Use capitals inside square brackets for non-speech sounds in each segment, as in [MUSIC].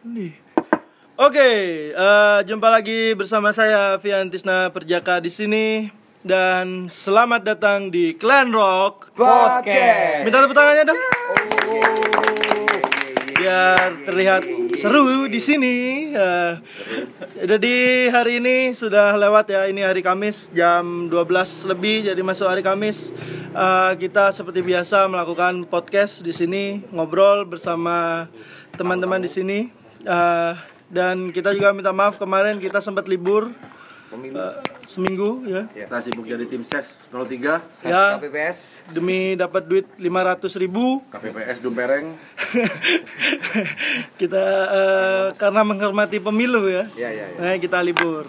Nih. Oke, eh, jumpa lagi bersama saya Fian Tisna Perjaka di sini dan selamat datang di Clan Rock. Podcast. Minta tepuk tangannya dong. Biar terlihat seru di sini. Eh, jadi hari ini sudah lewat ya. Ini hari Kamis jam 12 lebih. Jadi masuk hari Kamis. Eh, kita seperti biasa melakukan podcast di sini, ngobrol bersama teman-teman di sini. Eh, dan kita juga minta maaf kemarin kita sempat libur eh, seminggu ya. Kita sibuk jadi tim ses 03 Ya, KPPS demi dapat duit 500 ribu. KPPS Dumpereng. [LAUGHS] Kita eh, karena menghormati pemilu ya, ya ya ya nah, kita libur.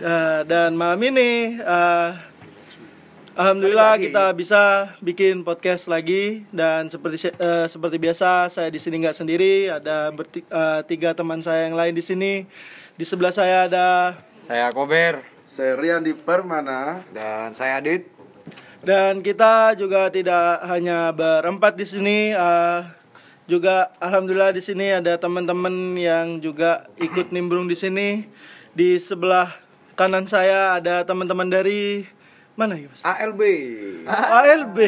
Eh, dan malam ini eh, alhamdulillah Pagi-pagi. kita bisa bikin podcast lagi dan seperti eh, seperti biasa saya di sini nggak sendiri ada berti- eh, tiga teman saya yang lain di sini di sebelah saya ada Saya Kober. Serian di Permana dan saya Adit Dan kita juga tidak hanya berempat di sini, eh, juga alhamdulillah di sini ada teman-teman yang juga ikut nimbrung di sini. Di sebelah kanan saya ada teman-teman dari mana ya? Mas? ALB ALB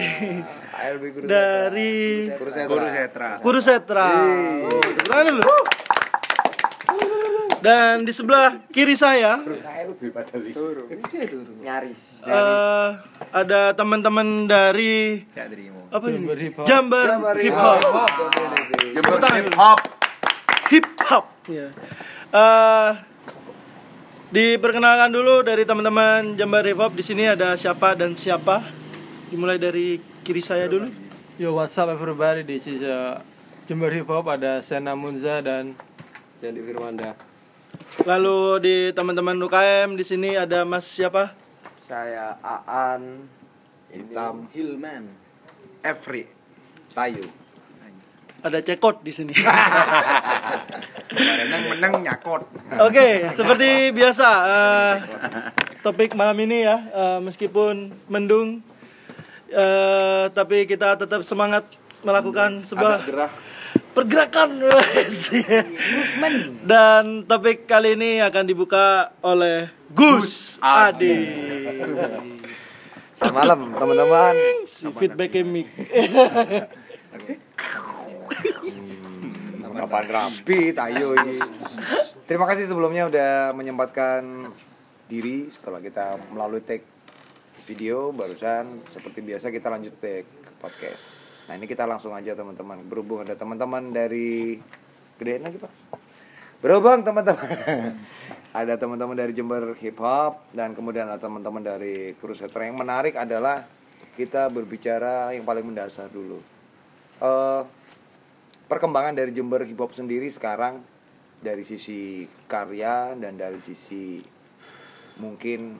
ALB Guru dari Guru Setra Kurusetra. Oh, tepuk tangan dulu. Dan di sebelah kiri saya Nyaris. eh, ada teman-teman dari apa ini? Jambar Hip Hop. Jember tangan Hip. Hop hip hop ya. Eh, diperkenalkan dulu dari teman-teman Jambar Hip Hop di sini ada siapa dan siapa dimulai dari kiri saya dulu Yo, what's up everybody? This is uh, Jember Hip Hop. Ada Sena Munza dan Jadi Firmanda. lalu di teman-teman UKM di sini ada Mas siapa Saya Aan. Hitam Hilman Every Tayu ada Cekot di sini. Menang menang nyakot. Oke, seperti biasa eh, topik malam ini ya, eh, meskipun mendung, eh, tapi kita tetap semangat melakukan sebuah gerah. pergerakan. Dan topik kali ini akan dibuka oleh Gus Adi. Selamat malam teman-teman. Si feedbacknya mic. [LAUGHS] Kapan rapi Tayu ini Terima kasih sebelumnya udah menyempatkan diri setelah kita melalui take video barusan seperti biasa kita lanjut take podcast. Nah ini kita langsung aja teman-teman berhubung ada teman-teman dari gedein lagi pak. Berhubung teman-teman [LAUGHS] ada teman-teman dari Jember Hip Hop dan kemudian ada teman-teman dari Crusader yang menarik adalah kita berbicara yang paling mendasar dulu. Eh perkembangan dari Jember Hip Hop sendiri sekarang dari sisi karya dan dari sisi mungkin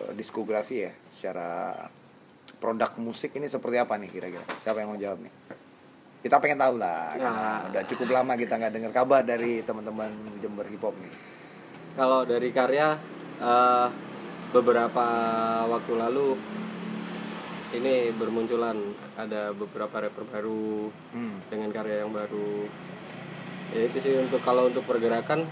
eh, diskografi ya secara produk musik ini seperti apa nih kira-kira? Siapa yang mau jawab nih? Kita pengen tahu lah karena udah cukup lama kita nggak dengar kabar dari teman-teman Jember Hip Hop nih. Kalau dari karya eh, beberapa waktu lalu ini bermunculan ada beberapa rapper baru hmm. dengan karya yang baru. Ya itu sih untuk kalau untuk pergerakan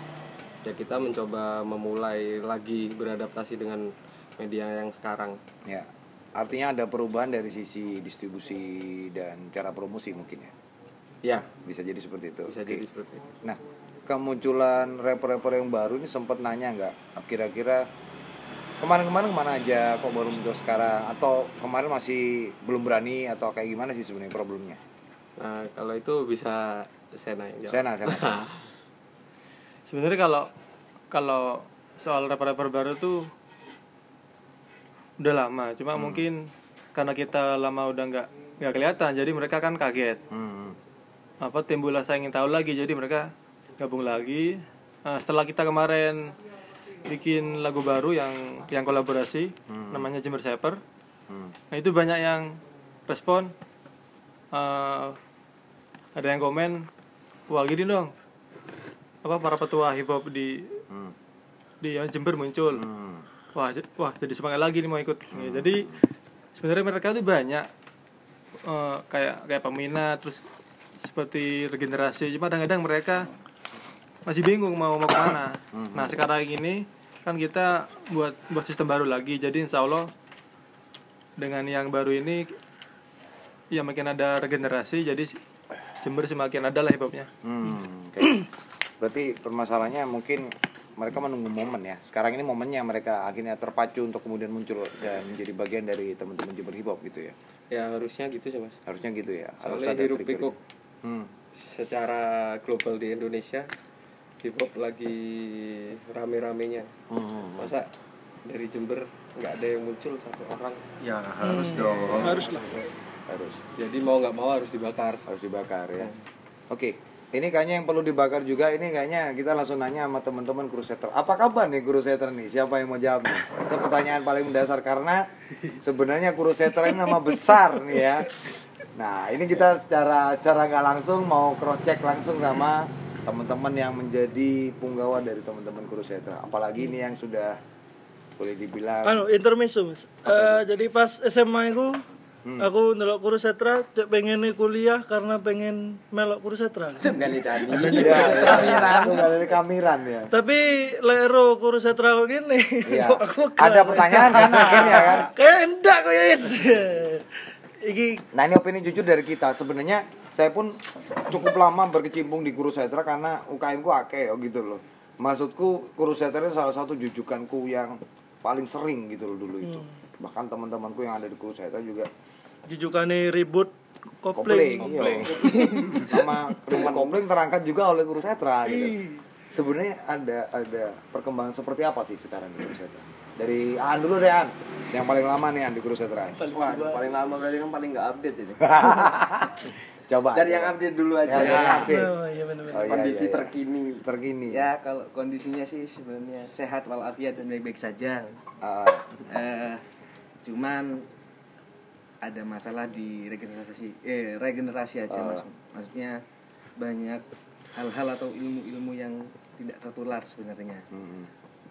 ya kita mencoba memulai lagi beradaptasi dengan media yang sekarang. ya artinya ada perubahan dari sisi distribusi dan cara promosi mungkin ya Ya, bisa jadi seperti itu bisa Oke. jadi seperti itu. Nah, kemunculan rapper-rapper yang baru ini sempat nanya nggak kira-kira kemarin-kemarin ke mana aja kok baru muncul sekarang atau kemarin masih belum berani atau kayak gimana sih sebenarnya problemnya? Nah, kalau itu bisa Sena yang jawab. Sena, Sena. [LAUGHS] sebenarnya kalau kalau soal rapper-rapper baru tuh udah lama. Cuma mungkin karena kita lama udah nggak nggak kelihatan, jadi mereka kan kaget. Hmm. Apa timbullah saya ingin tahu lagi, jadi mereka gabung lagi. Nah, setelah kita kemarin bikin lagu baru yang yang kolaborasi, namanya Jember Shaper. Hmm. Nah itu banyak yang respon, Eh, ada yang komen, wah gini dong, apa para petua hip hop di Hmm. di Jember muncul, Hmm. wah wah jadi semangat lagi nih mau ikut. Ya, jadi sebenarnya mereka tuh banyak eh, kayak kayak peminat terus seperti regenerasi, cuma kadang-kadang mereka masih bingung mau mau ke mana [COUGHS] nah sekarang ini kan kita buat buat sistem baru lagi jadi insya Allah dengan yang baru ini ya makin ada regenerasi jadi Jember semakin ada lah hip hopnya Hmm, oke. [COUGHS] Berarti permasalahannya mungkin mereka menunggu momen ya. Sekarang ini momennya mereka akhirnya terpacu untuk kemudian muncul dan menjadi bagian dari teman-teman Jember Hip Hop gitu ya. ya harusnya gitu sih mas Harusnya gitu ya. Harus soalnya ada pikuk Hmm. secara global di Indonesia hip hop lagi rame-ramenya Hmm. masa dari Jember nggak ada yang muncul satu orang Ya harus dong. harus lah Harus jadi mau nggak mau harus dibakar harus dibakar ya. Oke. Ini kayaknya yang perlu dibakar juga ini kayaknya kita langsung nanya sama teman-teman guru setter. Apa kabar nih guru setter nih? Siapa yang mau jawab nih? Itu pertanyaan paling mendasar karena sebenarnya guru setter ini nama besar nih ya. Nah, ini kita secara secara nggak langsung mau cross check langsung sama teman-teman yang menjadi punggawa dari teman-teman guru setter. Apalagi ini yang sudah boleh dibilang anu intermezzo mas. Eh, jadi pas SMA aku aku ndelok kurus setra cek pengen nih kuliah karena pengen melok kurus setra. [LAUGHS] Iya, ya, itu dari kamiran ya. tapi lero kurus setra kok gini. Iya. [LAUGHS] aku Ada pertanyaan [LAUGHS] kan akhirnya kan. kayak enggak kok ya yes iki Nah ini opini jujur dari kita. Sebenarnya saya pun cukup lama berkecimpung di Guru Setra karena UKM ku akeh gitu loh. Maksudku Guru Setra itu salah satu jujukanku yang paling sering gitu loh dulu itu. Bahkan teman-temanku yang ada di Guru Setra juga jujukane ribut kopling. kopling iya. [LAUGHS] Sama ribut kopling terangkat juga oleh Guru Setra gitu. Sebenarnya ada ada perkembangan seperti apa sih sekarang di Guru Setra? Dari An dulu deh An. Yang paling lama nih An di Guru Setra. Wah, paling lama berarti kan paling nggak update ini. [LAUGHS] Coba. Dari coba. yang update dulu aja. Yang update. oh iya benar Oh, iya, Kondisi iya, iya. terkini. terkini. Ya, kalau kondisinya sih sebenarnya sehat walafiat dan baik-baik saja. Ah, Eh, cuman ada masalah di regenerasi eh regenerasi aja Ah. Mas. Maksudnya banyak hal-hal atau ilmu-ilmu yang tidak tertular sebenarnya. hmm.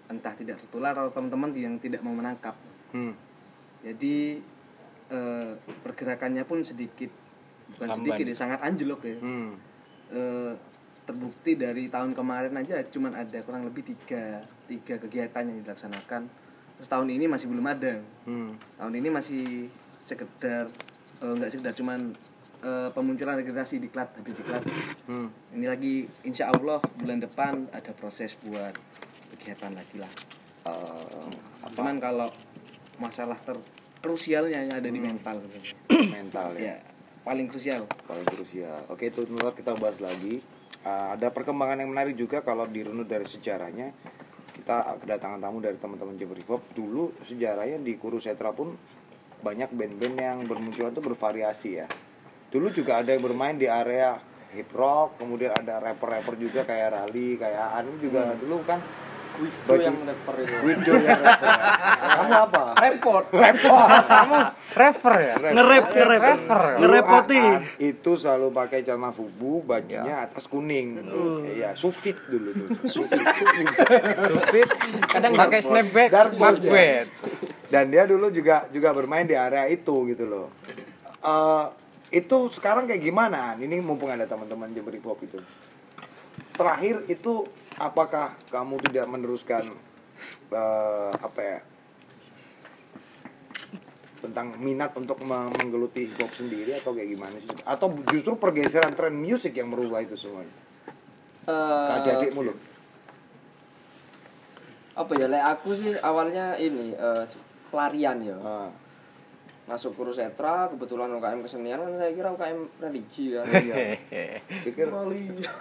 Entah tidak tertular atau teman-teman yang tidak mau menangkap. Hmm. Jadi eh, pergerakannya pun sedikit bukan sedikit ya sangat anjlok ya. Hmm. Eh, terbukti dari tahun kemarin aja cuman ada kurang lebih tiga tiga kegiatan yang dilaksanakan. Terus tahun ini masih belum ada. Hmm. Tahun ini masih sekedar eh, nggak sekedar cuman eh, pemunculan regenerasi diklat habis diklat. Hmm. Ini lagi insya Allah bulan depan ada proses buat kegiatan lagi lah. Eh, Cuman kalau masalah ter krusialnya yang ada di mental mental ya. ya paling krusial Paling krusial. Oke, itu ntar kita bahas lagi. Eh, ada perkembangan yang menarik juga kalau dirunut dari sejarahnya. Kita kedatangan tamu dari teman-teman Jember Hip Hop. Dulu sejarahnya di Kuru Setra pun banyak band-band yang bermunculan itu bervariasi ya. Dulu juga ada yang bermain di area hip rock, kemudian ada rapper-rapper juga kayak Rally, kayak An juga dulu kan Baju- yang rapper itu yang rapper. Kamu apa? repot Kamu rapper ya ngerep ngerep ngerepoti Dulu Aan itu selalu pakai celana fubu, bajunya atas kuning. Iya, sufit dulu tuh. [LAUGHS] Sufit, sufit. kadang pakai snapback ya. Dan dia dulu juga juga bermain di area itu gitu loh. Eh, itu sekarang kayak gimana? Ini mumpung ada teman-teman Jember Hip Hop itu. Terakhir itu apakah kamu tidak meneruskan eh, apa ya? tentang minat untuk me- menggeluti hip hop sendiri atau kayak gimana sih? Atau justru pergeseran tren musik yang merubah itu semuanya? Eh, Adik-adikmu loh. apa ya lek aku sih awalnya ini eh, pelarian ya Ah, masuk kurus setra kebetulan UKM kesenian kan saya kira UKM religi kan [LAUGHS] iya. Pikir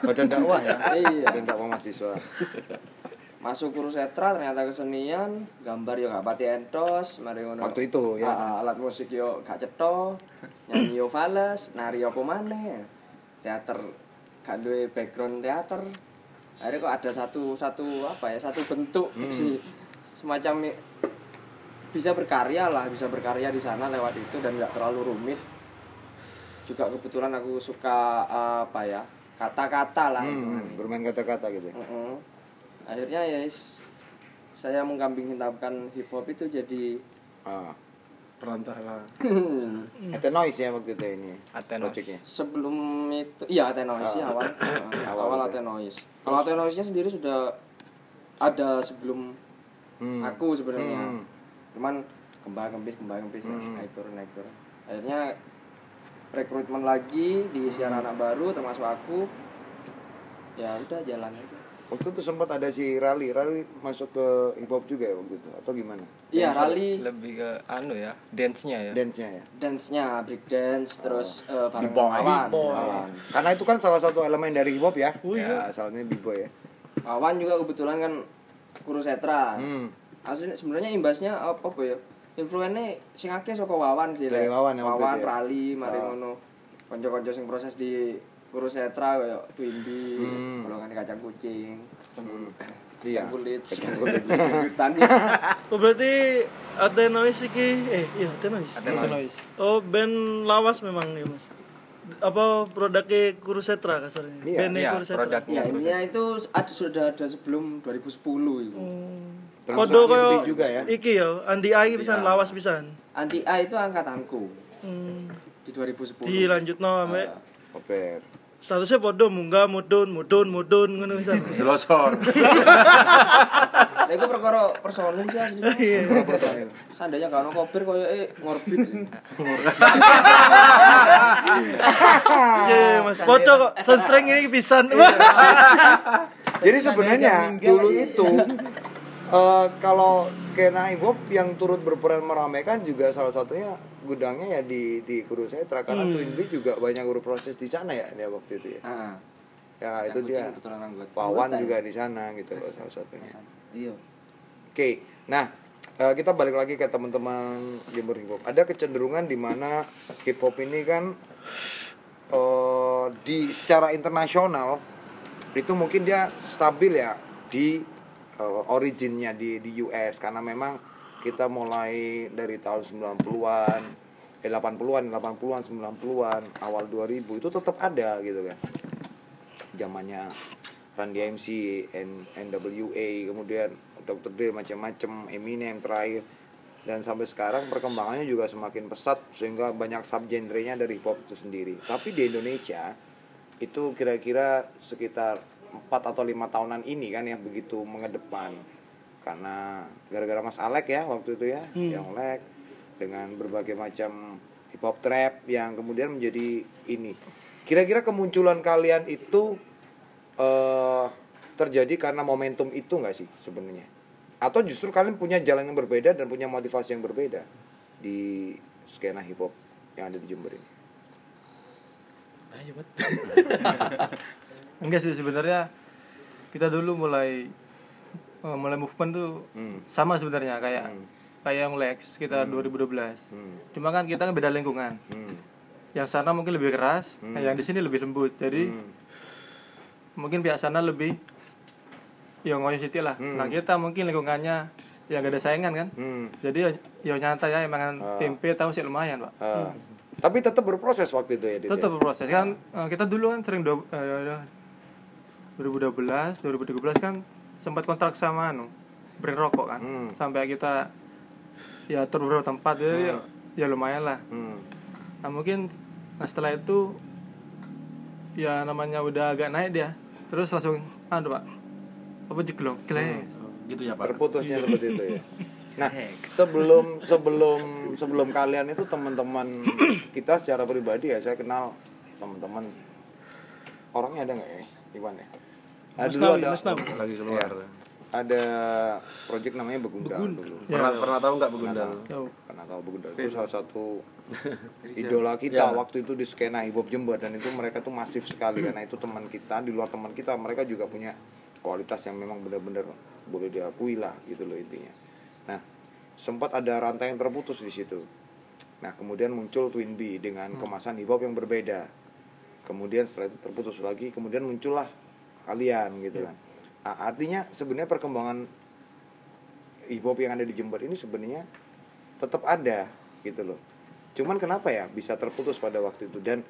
badan dakwah ya? [LAUGHS] Iya. Badan dakwah mahasiswa. masuk kurus setra ternyata kesenian gambar yo gak pati entos mari ngono Waktu itu, ya. Ah, alat musik yo gak cetho nyanyi yo fales nari apa maneh teater gak duwe background teater akhirnya kok ada satu satu apa ya satu bentuk sih semacam i- bisa berkarya lah bisa berkarya di sana lewat itu dan nggak terlalu rumit juga kebetulan aku suka eh, apa ya kata-kata lah Hmm, hitungannya. bermain kata-kata gitu. Mm-mm. akhirnya ya is- saya mengkambing hitamkan hip hop itu jadi Ah, perantara [LAUGHS] Ada noise ya waktu itu ini. Athenois. Projectnya. Sebelum itu, iya Athenois sih [COUGHS] awal. Awal awal itu. Athenois. Kalau Athenoisnya sendiri sudah ada sebelum Hmm. aku sebenarnya. Hmm. Cuman kembang kempis kembang kempis Hmm. naik turun naik turun. Akhirnya rekrutmen lagi diisi anak-anak baru termasuk aku. Ya udah jalan aja. Waktu itu sempat ada si Rally, Rally masuk ke hip hop juga ya waktu itu atau gimana? Iya, rally lebih ke anu ya dance-nya ya Dance-nya ya. dance-nya, break dance, terus eh, bareng. B-boy. Wawan. Karena itu kan salah satu elemen dari hip hop ya. Oh, iya. Ya, salahnya b-boy ya. Wawan juga kebetulan kan kurusetra. Hmm. Aslinya sebenarnya imbasnya apa, apa ya? Influennya sing akeh saka Wawan sih. Dari Lek. Wawan ya Wawan ya? rally mari Oh. ngono. Kanca-kanca sing proses di kurusetra kayak Twinbee, Hmm. golongan kacang kucing, Iya. kacang [LAUGHS] kulit. Hutan. Oh berarti Athenois iki eh iya Athenois. Athenois. Oh band lawas memang ya mas. Apa produknya Kurusetra kasarnya? Iya, Bandnya iya, Kurusetra. produknya. ya intinya itu ada, sudah ada sebelum 2010 itu. Termasuk Podo koyo juga ya. iki ya, Andi Ai pisan lawas pisan. Anti A itu angkatanku Hmm. di 2010. Dilanjutno ambek Ah. Oper. statusnya podo munggah mudun mudun mudun ngono pisan. [LAUGHS] Selosor Lah iku perkara personil sih aslinya. Iya. Seandainya gak ono kopir koyo eh ngorbit. Iya, Mas. Podo kok sunstring ini pisan. [LAUGHS] Jadi sebenarnya dulu itu eh, kalau skena hip hop yang turut berperan meramaikan juga salah satunya gudangnya ya di di Kurusetra karena Twin Bee juga banyak berproses di sana ya dia waktu itu ya. Heeh. Ya itu dia. anggota. Wawan juga di sana gitu loh salah satunya. Iya. Oke, nah eh, kita balik lagi ke teman-teman gamer hip hop. Ada kecenderungan di mana hip hop ini kan eh, di secara internasional itu mungkin dia stabil ya di eh, originnya di di US karena memang kita mulai dari tahun 90-an, eh 80-an, 80-an, 90-an, awal 2000 itu tetap ada gitu kan. Zamannya Run DMC, N, NWA, kemudian Dr. Dre macam-macam, Eminem terakhir dan sampai sekarang perkembangannya juga semakin pesat sehingga banyak subgenrenya dari hip hop itu sendiri. Tapi di Indonesia itu kira-kira sekitar 4 atau lima tahunan ini kan yang begitu mengedepan. Karena gara-gara Mas Alek ya waktu itu ya yang Alek dengan berbagai macam hip hop trap yang kemudian menjadi ini. Kira-kira kemunculan kalian itu eh terjadi karena momentum itu nggak sih sebenarnya? Atau justru kalian punya jalan yang berbeda dan punya motivasi yang berbeda di skena hip hop yang ada di Jember ini? Ayo. [LAUGHS] Enggak sih sebenarnya kita dulu mulai eh, mulai movement tuh Hmm. sama sebenarnya kayak Hmm. kayak yang Lex sekitar 2012. Hmm. Cuma kan kita kan beda lingkungan. Hmm. Yang sana mungkin lebih keras, Hmm. yang di sini lebih lembut. Jadi Hmm. mungkin pihak sana lebih ya ngoyo siti lah. Hmm. Nah, kita mungkin lingkungannya yang gak ada saingan kan. Hmm. Jadi ya, ya nyata ya emang Ah. tempe tahu sih lumayan, Pak. Ah. Tapi tetap berproses waktu itu ya, Dit, ya? tetap berproses kan eh, kita dulu kan sering do, eh, 2012 2013 kan sempat kontrak sama anu brand rokok kan. Hmm. sampai kita ya tur beberapa tempat ya, ya, ya lumayan lah. Hmm. nah mungkin nah setelah itu ya namanya udah agak naik dia. Terus langsung anu pak apa jeglong gleng gitu ya pak. Terputusnya seperti itu ya. [LAUGHS] Nah, sebelum sebelum sebelum kalian itu teman-teman kita secara pribadi ya saya kenal teman-teman. Orangnya ada nggak ya Iwan ya? Mas dulu Nawi, ada Mas Nawi. lagi keluar ada project namanya Begundal dulu. pernah Ya. pernah tahu nggak Pernah begundal tahu. Tahu. Pernah tahu Begundal itu salah satu [LAUGHS] idola kita Ya. waktu itu di skena hip hop Jember dan itu mereka tuh masif sekali karena itu teman kita di luar teman kita mereka juga punya kualitas yang memang benar-benar boleh diakui lah gitu loh intinya. Nah sempat ada rantai yang terputus di situ. Nah kemudian muncul Twin B dengan kemasan hip hop yang berbeda. Kemudian setelah itu terputus lagi, kemudian muncullah kalian gitu kan. Nah, artinya sebenarnya perkembangan hip hop yang ada di Jember ini sebenarnya tetap ada gitu loh. Cuman kenapa ya bisa terputus pada waktu itu dan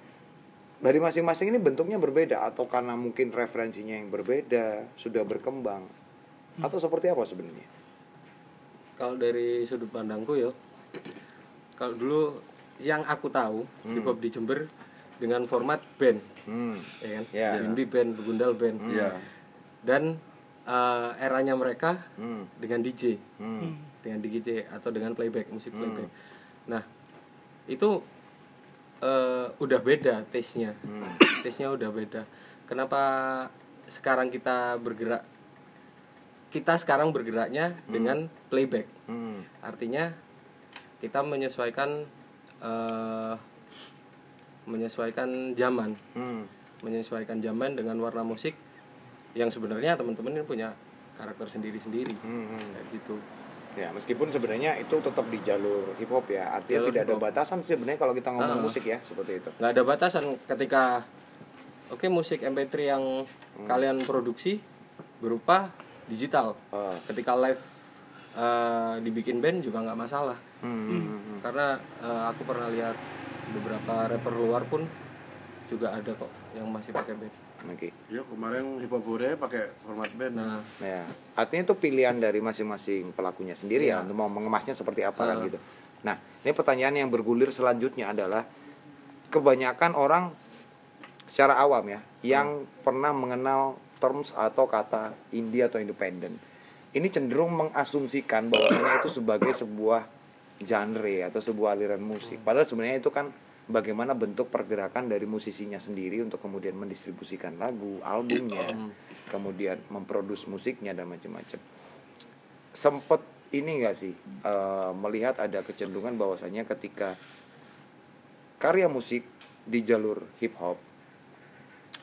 dari masing-masing ini bentuknya berbeda atau karena mungkin referensinya yang berbeda sudah berkembang atau seperti apa sebenarnya? kalau dari sudut pandangku ya kalau dulu yang aku tahu hip hop di Jember dengan format band Hmm. ya kan Ya. Bimbi band begundal band Iya. dan eh, eranya mereka Hmm. dengan DJ Hmm. dengan DJ atau dengan playback musik playback nah itu eh, udah beda taste nya Hmm. [COUGHS] taste nya udah beda kenapa sekarang kita bergerak kita sekarang bergeraknya dengan playback Hmm. artinya kita menyesuaikan eh, menyesuaikan zaman Hmm. menyesuaikan zaman dengan warna musik yang sebenarnya teman-teman ini punya karakter sendiri-sendiri Hmm. Hmm. kayak gitu Ya, meskipun sebenarnya itu tetap di jalur hip hop ya. Artinya Jalur tidak ada batasan sih sebenarnya kalau kita ngomong Ah. musik ya, seperti itu. nggak ada batasan ketika oke musik MP3 yang kalian produksi berupa digital Ah. ketika live eh, dibikin band juga nggak masalah Hmm. hmm, hmm. karena eh, aku pernah lihat beberapa rapper luar pun juga ada kok yang masih pakai band Oke. Ya kemarin hip hop Korea pakai format band. nah Ya, artinya itu pilihan dari masing-masing pelakunya sendiri ya untuk mau mengemasnya seperti apa kan Ah. gitu. Nah, ini pertanyaan yang bergulir selanjutnya adalah kebanyakan orang secara awam ya yang pernah mengenal terms atau kata indie atau independen. Ini cenderung mengasumsikan bahwasanya itu sebagai sebuah genre atau sebuah aliran musik. Padahal sebenarnya itu kan bagaimana bentuk pergerakan dari musisinya sendiri untuk kemudian mendistribusikan lagu, albumnya, kemudian memproduksi musiknya dan macam-macam. Sempet ini enggak sih eh, melihat ada kecenderungan bahwasanya ketika karya musik di jalur hip hop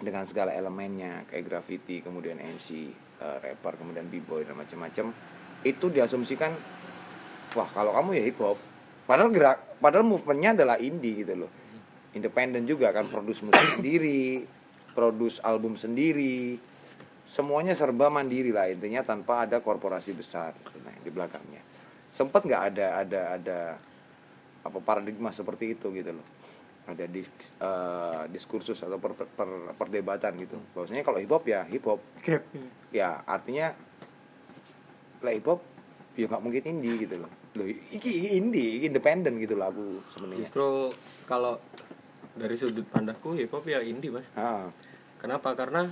dengan segala elemennya kayak graffiti kemudian MC eh, rapper kemudian b-boy dan macam-macam itu diasumsikan wah kalau kamu ya hip hop. Padahal gerak padahal movementnya adalah indie gitu loh. Independen juga kan produce musik sendiri produce album sendiri. Semuanya serba mandiri lah intinya tanpa ada korporasi besar nah, di belakangnya. Sempat nggak ada ada ada apa paradigma seperti itu gitu loh. Ada dis, eh, diskursus atau per, per- per- perdebatan gitu. Bahwasanya kalau hip hop ya hip hop. Ini. ya artinya lah hip hop ya nggak mungkin indie gitu loh loh iki indie iki independen gitu lah aku sebenarnya. Justru kalau dari sudut pandangku hip hop ya indie mas. Ah kenapa? Karena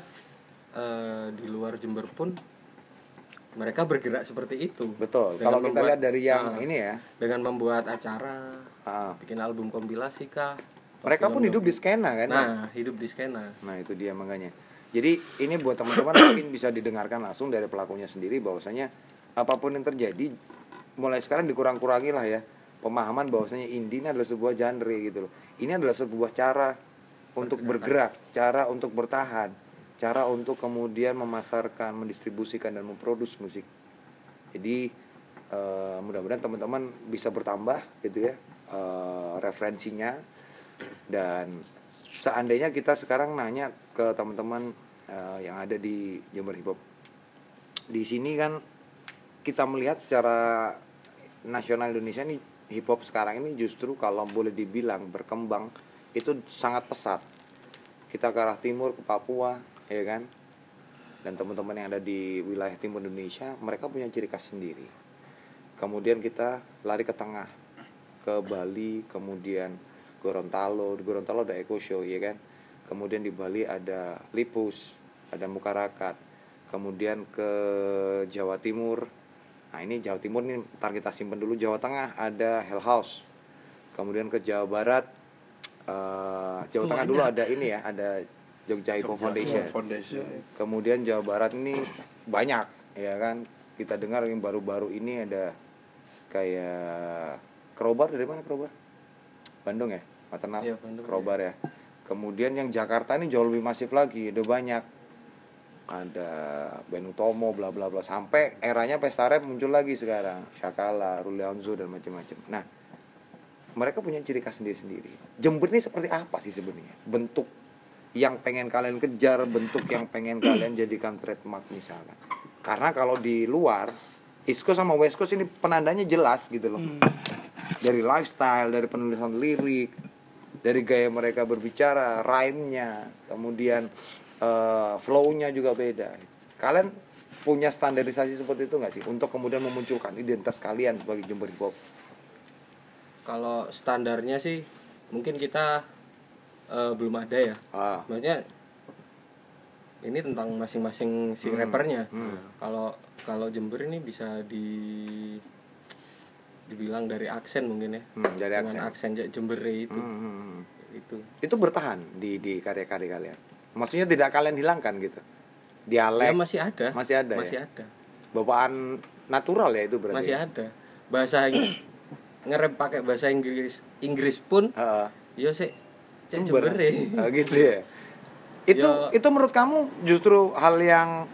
eh, di luar Jember pun mereka bergerak seperti itu. Betul. Dengan kalau kita lihat dari yang Ah. ini ya. Dengan membuat acara ah, bikin album kompilasi kah mereka pun hidup di skena kan? Nah hidup di skena. Nah itu dia makanya. Jadi ini buat teman-teman mungkin bisa didengarkan langsung dari pelakunya sendiri bahwasanya apa pun yang terjadi mulai sekarang dikurang-kurangi lah ya pemahaman bahwasanya indie ini adalah sebuah genre gitu loh. Ini adalah sebuah cara untuk bergerak, cara untuk bertahan, cara untuk kemudian memasarkan, mendistribusikan dan memproduksi musik. Jadi eh, mudah-mudahan teman-teman bisa bertambah gitu ya eh, referensinya dan seandainya kita sekarang nanya ke teman-teman eh, yang ada di Jember Hip Hop di sini kan kita melihat secara nasional Indonesia nih hip hop sekarang ini justru kalau boleh dibilang berkembang itu sangat pesat. Kita ke arah timur ke Papua ya kan? Dan teman-teman yang ada di wilayah timur Indonesia mereka punya ciri khas sendiri. Kemudian kita lari ke tengah ke Bali kemudian Gorontalo. Di Gorontalo ada Eco Show ya kan? Kemudian di Bali ada Lipus ada Mukarakat kemudian ke Jawa Timur nah ini Jawa Timur nih ntar kita simpen dulu. Jawa Tengah ada Hell House. Kemudian ke Jawa Barat eh, Jawa Tengah dulu ada ini ya ada Jogja Hop Foundation. Foundation. kemudian Jawa Barat ini banyak ya kan? Kita dengar yang baru-baru ini ada kayak Krobar dari mana Krobar Bandung ya? Maternal? Iya, Bandung, Krobar ya. Kemudian yang Jakarta ini jauh lebih masif lagi ada banyak ada Ben Utomo bla bla bla. Sampai eranya pesta rap muncul lagi sekarang. Shakala, Ruleonzo dan macam-macam. Nah mereka punya ciri khas sendiri-sendiri. Jember ini seperti apa sih sebenarnya? Bentuk yang pengen kalian kejar bentuk yang pengen kalian jadikan trademark misalkan. Karena kalau di luar East Coast sama West Coast ini penandanya jelas gitu loh. Dari lifestyle dari penulisan lirik dari gaya mereka berbicara rhyme-nya kemudian eh, flow-nya juga beda. Kalian punya standarisasi seperti itu nggak sih? Untuk kemudian memunculkan identitas kalian sebagai Jember Hip Hop. Kalau standarnya sih mungkin kita eh, belum ada ya. Ah. maksudnya ini tentang masing-masing si rappernya. Kalau kalau Jember ini bisa di dibilang dari aksen mungkin ya. Hmm, dari dengan aksen. aksen Jember itu. Hmm, hmm, hmm. itu. Itu bertahan di di karya-karya kalian. Maksudnya tidak kalian hilangkan gitu. Dialek ya masih ada masih ada masih ya? ada bawaan natural ya itu berarti. masih ada bahasa [COUGHS] ngerem pakai bahasa Inggris Inggris pun Heeh. yo sih cek Jember. Ya. [LAUGHS] Ah, gitu ya. Itu Yo. itu menurut kamu justru hal yang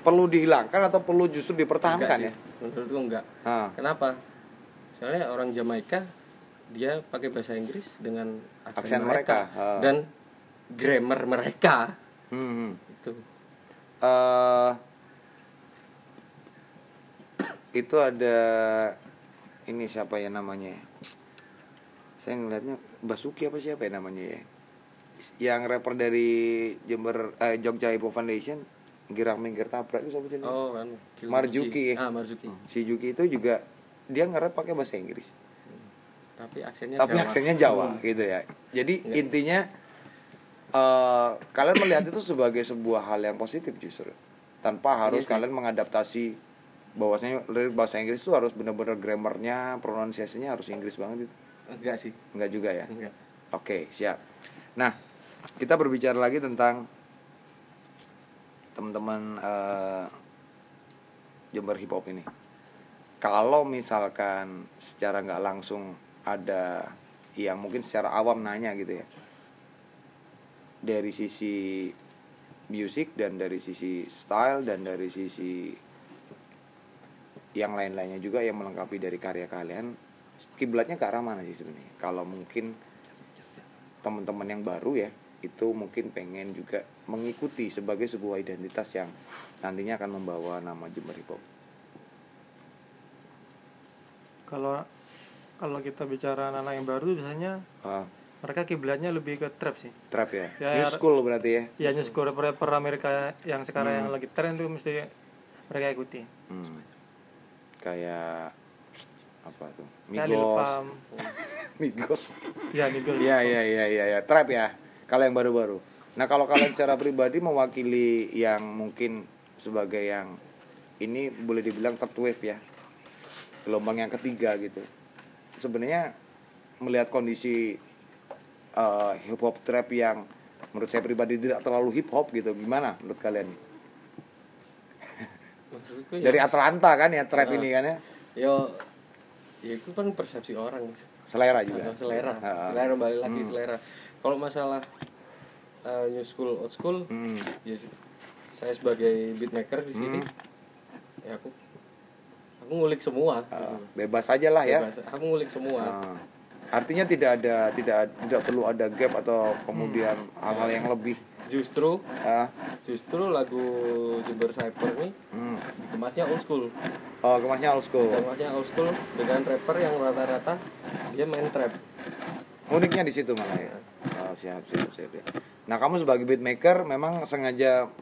perlu dihilangkan atau perlu justru Enggak dipertahankan sih, ya? menurutku enggak Ah. kenapa soalnya orang Jamaika dia pakai bahasa Inggris dengan Aksen aksen, mereka, mereka, ah. dan grammar mereka. Hmm, hmm. itu Eh, itu ada ini siapa ya namanya ya? saya ngeliatnya Basuki apa siapa ya namanya ya? Yang rapper dari Jember eh, Jogja Hip Hop Foundation Girang Minggir Tabrak itu siapa jenis oh kan Gil Marzuki. ah Marzuki si Juki itu juga dia nge-rap pakai bahasa Inggris. Tapi aksennya tapi Jawa. aksennya Jawa gitu ya. Jadi intinya eh, kalian melihat itu sebagai sebuah hal yang positif justru tanpa harus Iya sih. kalian mengadaptasi bahwasanya lirik bahasa Inggris itu harus benar-benar grammarnya pronunciasinya harus Inggris banget itu enggak sih enggak juga ya enggak Oke, siap. Nah, kita berbicara lagi tentang teman-teman eh, Jember Hip Hop ini. Kalau misalkan secara nggak langsung ada yang mungkin secara awam nanya gitu ya, dari sisi musik dan dari sisi style dan dari sisi yang lain-lainnya juga yang melengkapi dari karya kalian kiblatnya ke arah mana sih sebenarnya? Kalau mungkin teman-teman yang baru ya itu mungkin pengen juga mengikuti sebagai sebuah identitas yang nantinya akan membawa nama Jember Hip Hop. Kalau kalau kita bicara anak yang baru biasanya Ah, mereka kiblatnya lebih ke trap sih trap ya, Ya, new ya, school berarti ya ya new school rapper, Amerika yang sekarang yang lagi tren tuh mesti mereka ikuti Hmm. kayak apa tuh Migos. [LAUGHS] Migos ya Migos Iya iya iya iya ya. trap ya. Kalau yang baru-baru. Nah kalau kalian secara pribadi mewakili yang mungkin sebagai yang ini boleh dibilang third wave ya, gelombang yang ketiga gitu. Sebenarnya melihat kondisi eh, hip hop trap yang menurut saya pribadi tidak terlalu hip hop gitu, gimana menurut kalian? maksudku ya Dari Atlanta kan ya trap ini kan ya, yo ya itu kan persepsi orang selera juga. Atau selera Ah, ah. selera balik lagi selera kalau masalah uh, new school old school Hmm. ya saya sebagai beatmaker di sini ya aku aku ngulik semua Eh, bebas aja lah ya. Bebas. aku ngulik semua Nah, artinya tidak ada tidak tidak perlu ada gap atau kemudian hal-hal yang lebih. Justru ah, justru lagu Jember Cyber ini hmm. kemasnya old school. Oh kemasnya old school. Kemasnya old school dengan rapper yang rata-rata dia main trap. Uniknya di situ malah ya. Oh, siap siap siap ya. nah kamu sebagai beatmaker memang sengaja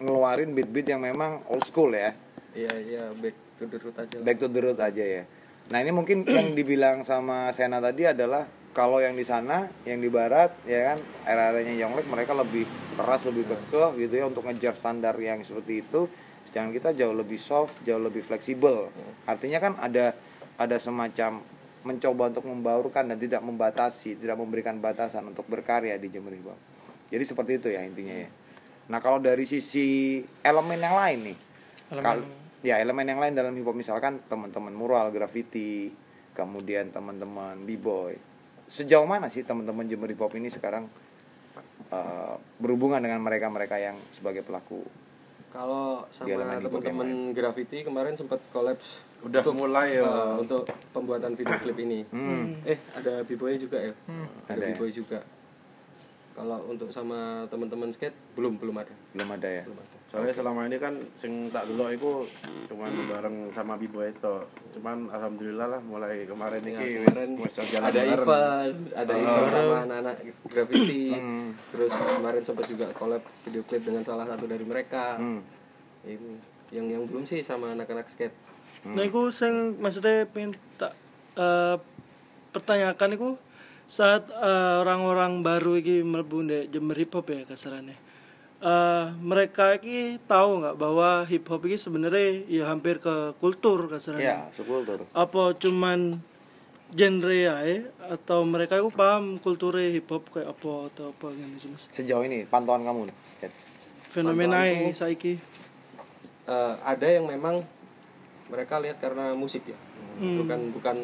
ngeluarin beat-beat yang memang old school ya? Iya iya back to the root aja lah. back to the root aja ya nah ini mungkin [CLEARS THROAT] yang dibilang sama Sena tadi adalah kalau yang di sana yang di barat ya kan era-eranya Yonglek mereka lebih keras lebih kekeh gitu ya untuk ngejar standar yang seperti itu. Sedangkan kita jauh lebih soft jauh lebih fleksibel. Artinya kan ada ada semacam mencoba untuk membaurkan dan tidak membatasi tidak memberikan batasan untuk berkarya di Jember Hop. jadi seperti itu ya intinya ya. Nah kalau dari sisi elemen yang lain nih Elemen- ya elemen yang lain dalam hip hop misalkan teman-teman mural, graffiti, kemudian teman-teman b-boy. Sejauh mana sih teman-teman Jember hip hop ini sekarang eh, berhubungan dengan mereka-mereka yang sebagai pelaku? Kalau sama teman-teman graffiti kemarin sempat kolaps Udah mulai ya. uh, untuk pembuatan video klip ini. Hmm. Eh ada b-boy juga ya? Ada Ada ya? b-boy juga. Kalau untuk sama teman-teman skate belum belum ada. Belum ada ya. Belum ada. Soalnya selama ini kan sing tak delok iku cuman bareng sama Bibo itu. Cuman alhamdulillah lah mulai kemarin Ya, ini kemarin wis wis jalan ada bareng. event, ada Oh. event sama anak-anak graffiti. Hmm. Terus kemarin sempat juga collab video klip dengan salah satu dari mereka. Hmm. Ini yang yang belum sih sama anak-anak skate. Nah, iku sing maksudnya pengen tak eh, pertanyakan itu saat eh, orang-orang baru iki mlebu ndek Jember hip hop ya kasarannya. Eh, mereka iki tahu nggak bahwa hip hop ini sebenarnya ya hampir ke kultur kasarannya. Ya, subkultur. Apa cuman genre ya atau mereka itu paham kulturnya hip hop kayak apa atau apa gitu sih Mas. Sejauh ini pantauan kamu nih. Fenomena Pantauanku- saiki. Eh, ada yang memang mereka lihat karena musik ya bukan bukan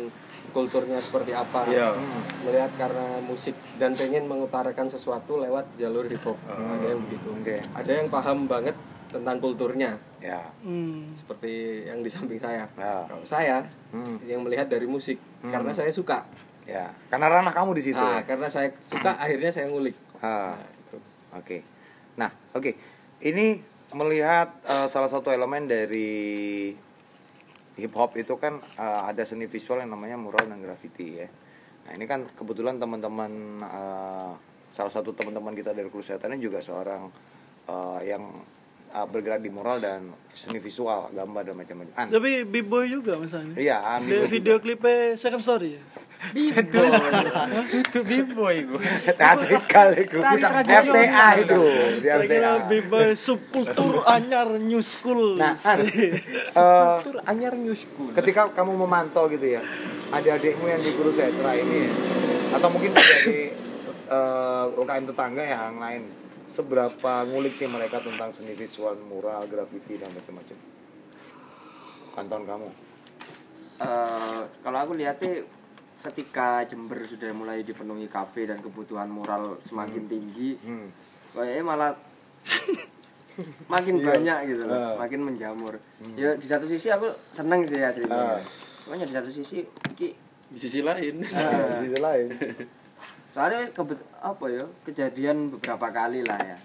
kulturnya seperti apa Iya. melihat karena musik dan pengen mengutarakan sesuatu lewat jalur hip hop ada yang begitu Oke. ada yang paham banget tentang kulturnya Ya. Hmm. seperti yang di samping saya Ya. kalau saya Hmm. yang melihat dari musik karena saya suka Ya. Karena ranah kamu di situ. nah karena saya suka akhirnya saya ngulik Ah. Nah, itu. Oke. Nah, oke. Ini melihat eh, salah satu elemen dari hip hop itu kan eh, ada seni visual yang namanya mural dan graffiti ya. Nah, ini kan kebetulan teman-teman eh, salah satu teman-teman kita dari Krusiatan ini juga seorang eh, yang eh, bergerak di mural dan seni visual, gambar dan macam-macam. Tapi b-boy juga masalahnya. Iya, video klipnya second story ya. Itu b-boy gue teatrikal itu. FTA itu, di Saya kira FTA. b-boy subkultur anyar new school. Nah, [LAUGHS] eh, anyar new school ketika kamu memantau gitu ya adik-adikmu yang di guru setra ini ya, atau mungkin dari eh, UKM tetangga ya yang lain seberapa ngulik sih mereka tentang seni visual mural graffiti dan macam-macam? Kanton kamu. Eh, kalau aku lihatnya ketika Jember sudah mulai dipenuhi kafe dan kebutuhan moral semakin tinggi hmm. kayaknya malah [LAUGHS] makin banyak gitu loh, Ah. makin menjamur. Ya di satu sisi aku seneng sih Ah. aslinya. Makanya di satu sisi iki di sisi lain ah, di sisi lain soalnya kebet apa ya kejadian beberapa kali lah ya.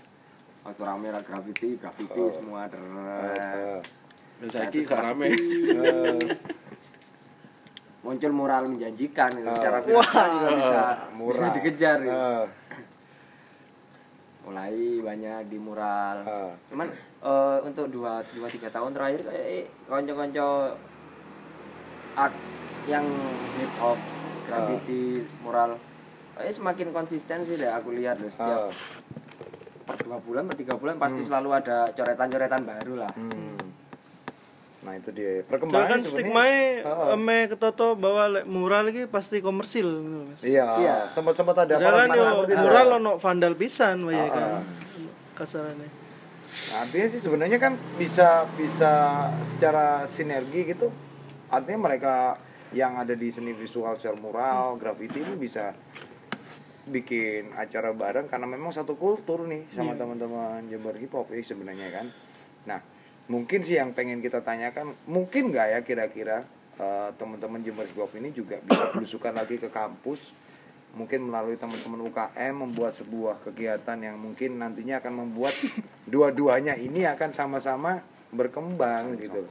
Waktu rame lah graffiti, graffiti semua der. Eh, Dan saya rame. Eh, muncul moral menjanjikan gitu. secara finansial juga bisa bisa murah. dikejar gitu. Eh, mulai banyak di mural Ah. cuman eh, untuk dua dua tiga tahun terakhir kayak konco-konco art yang hip hop graffiti mural kayak semakin konsisten sih deh aku lihat loh eh, setiap per dua bulan per tiga bulan pasti selalu ada coretan-coretan baru lah hmm. Nah itu dia perkembangan kan stigma ah. eme ketoto bahwa lek mural iki pasti komersil gitu Mas. iya Iya. sempat sempat ada Padahal kan yo itu. mural ono vandal pisan wae Ah, kan. ah. Kasarannya. Nah, artinya sih sebenarnya kan bisa bisa secara sinergi gitu. Artinya mereka yang ada di seni visual secara mural, graffiti ini bisa bikin acara bareng karena memang satu kultur nih sama teman-teman Jember Hip Hop ini sebenarnya kan. Nah, mungkin sih yang pengen kita tanyakan, mungkin nggak ya kira-kira eh, teman-teman Jember Hop ini juga bisa [COUGHS] belusukan lagi ke kampus mungkin melalui teman-teman UKM membuat sebuah kegiatan yang mungkin nantinya akan membuat [LAUGHS] dua-duanya ini akan sama-sama berkembang gitu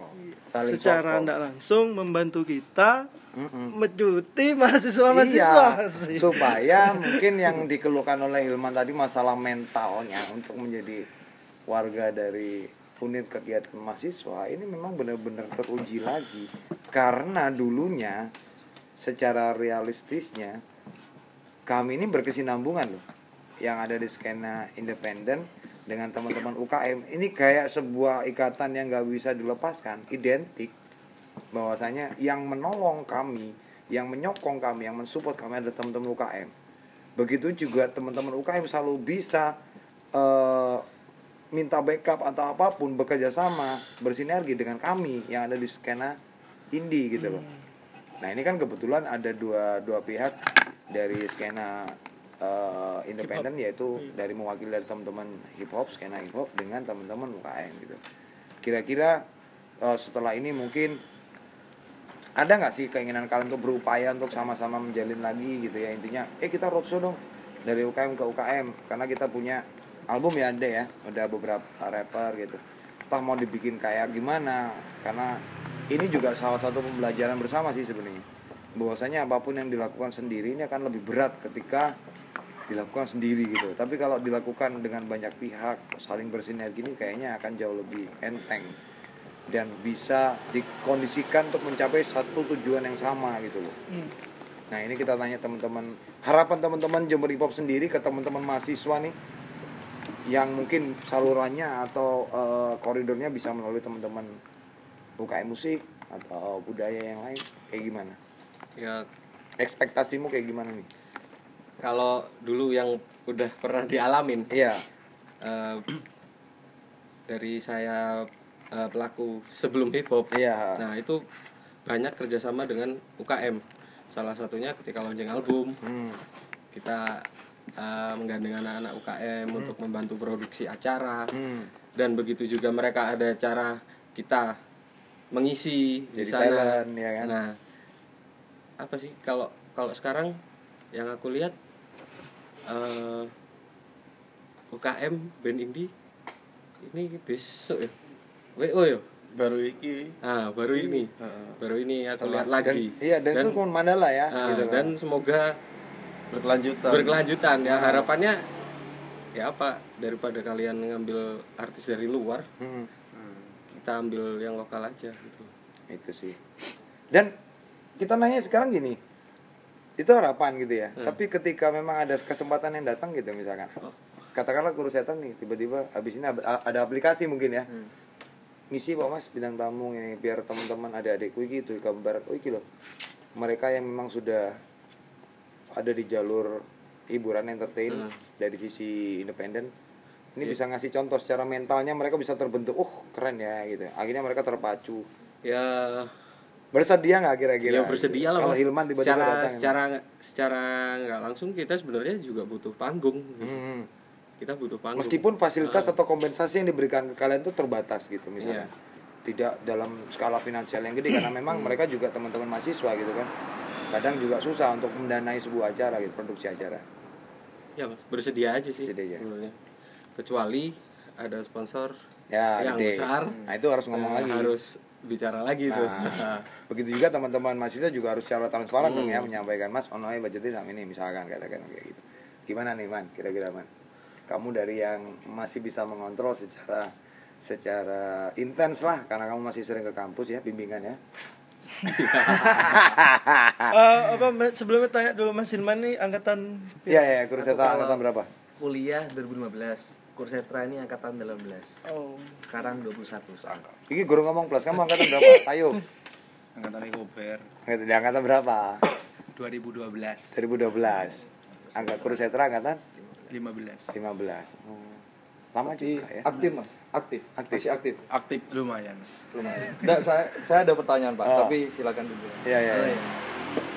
saling Secara sokong. tidak langsung membantu kita Mm-mm. mencuti mahasiswa-mahasiswa. Iya, supaya [LAUGHS] mungkin yang dikeluhkan oleh Hilman tadi masalah mentalnya untuk menjadi warga dari unit kegiatan mahasiswa ini memang benar-benar teruji lagi. Karena dulunya secara realistisnya kami ini berkesinambungan loh. Yang ada di skena independen dengan teman-teman UKM ini kayak sebuah ikatan yang nggak bisa dilepaskan. Identik. Bahwasanya yang menolong kami yang menyokong kami yang mensupport kami adalah teman-teman UKM begitu juga teman-teman UKM selalu bisa eh, minta backup atau apa pun bekerja sama bersinergi dengan kami yang ada di skena indie gitu loh. Nah ini kan kebetulan ada dua dua pihak dari skena eh, independen yaitu dari mewakili dari teman-teman hip hop skena hip hop dengan teman-teman UKM gitu. Kira-kira eh, setelah ini mungkin ada nggak sih keinginan kalian untuk berupaya untuk sama-sama menjalin lagi gitu ya? Intinya eh kita roadshow dong dari UKM ke UKM karena kita punya album ya ada ya. Udah beberapa rapper gitu. Toh mau dibikin kayak gimana karena ini juga salah satu pembelajaran bersama sih sebenarnya. Bahwasanya apa pun yang dilakukan sendiri ini akan lebih berat ketika dilakukan sendiri gitu. Tapi kalau dilakukan dengan banyak pihak saling bersinergi ini kayaknya akan jauh lebih enteng. Dan bisa dikondisikan untuk mencapai satu tujuan yang sama gitu loh. Hmm. Nah ini kita tanya teman-teman harapan teman-teman Jember Hip Hop sendiri ke teman-teman mahasiswa nih yang mungkin salurannya atau eh, koridornya bisa melalui teman-teman UKM musik atau budaya yang lain kayak gimana? ya Ekspektasimu kayak gimana nih? kalau dulu yang udah pernah dialamin Iya. eh, dari saya eh, pelaku sebelum hip hop Iya. nah itu banyak kerjasama dengan UKM salah satunya ketika launching album Hmm. kita eh, menggandeng anak-anak UKM untuk membantu produksi acara Hmm. dan begitu juga mereka ada acara kita mengisi di Jadi sana. talent, ya kan? Nah, apa sih kalau kalau sekarang yang aku lihat eh, UKM band indie ini besok ya, WO ya, baru iki ah baru ini, Heeh. baru ini aku Setelah- lihat Dan, lagi. iya dan, itu pun Mandala ya. ah, gitu kan. dan semoga berkelanjutan. Berkelanjutan ya. Nah. harapannya ya apa daripada kalian ngambil artis dari luar Hmm. kita ambil yang lokal aja gitu. Itu sih. Dan kita nanya sekarang gini itu harapan gitu ya. Tapi ketika memang ada kesempatan yang datang gitu misalkan. Katakanlah guru setan nih tiba-tiba habis ini ada ada aplikasi mungkin ya. Misi pak mas bidang tamu ini biar teman-teman adik-adikku gitu barat oh iki loh. Mereka yang memang sudah ada di jalur hiburan entertain dari sisi independen ini bisa ngasih contoh secara mentalnya mereka bisa terbentuk oh keren ya gitu akhirnya mereka terpacu ya Bersedia nggak kira-kira? ya bersedia lah Kalau. Hilman tiba-tiba secara datang. secara secara nggak langsung kita sebenarnya juga butuh panggung Hmm. kita butuh panggung Meskipun fasilitas atau kompensasi yang diberikan ke kalian itu terbatas gitu misalnya. Iya. Tidak dalam skala finansial yang gede karena [CLEARS THROAT] memang mereka juga teman-teman mahasiswa gitu kan. Kadang juga susah untuk mendanai sebuah acara gitu, produksi acara. ya Mas, bersedia aja sih Bersedia aja. sebenarnya kecuali ada sponsor Ya, yang gede. besar Nah, itu harus ngomong lagi. harus bicara lagi tuh Nah, [LAUGHS] begitu juga teman-teman mahasiswa juga harus secara transparan dong Hmm. ya menyampaikan Mas ono ae budgetnya sama ini misalkan katakan kayak gitu. Gimana nih Man? Kira-kira Man? Kamu dari yang masih bisa mengontrol secara secara intens lah karena kamu masih sering ke kampus ya bimbingan ya. Eh, apa sebelumnya tanya dulu Mas Hilman nih angkatan Iya ya, Aku kalau- angkatan berapa? kuliah 2015 Kursetra ini angkatan 18 oh sekarang 21 Sangka. Iki guru ngomong plus, kamu angkatan berapa? [LAUGHS] Ayo. angkatan Kober Angkatan angkatan berapa? 2012 2012. Angkat kursetra angkatan 15 15. Hmm. Lama juga ya. aktif mas aktif Aktif. masih aktif aktif lumayan lumayan [LAUGHS] Nggak, saya saya ada pertanyaan pak Oh. tapi silakan dulu Iya iya.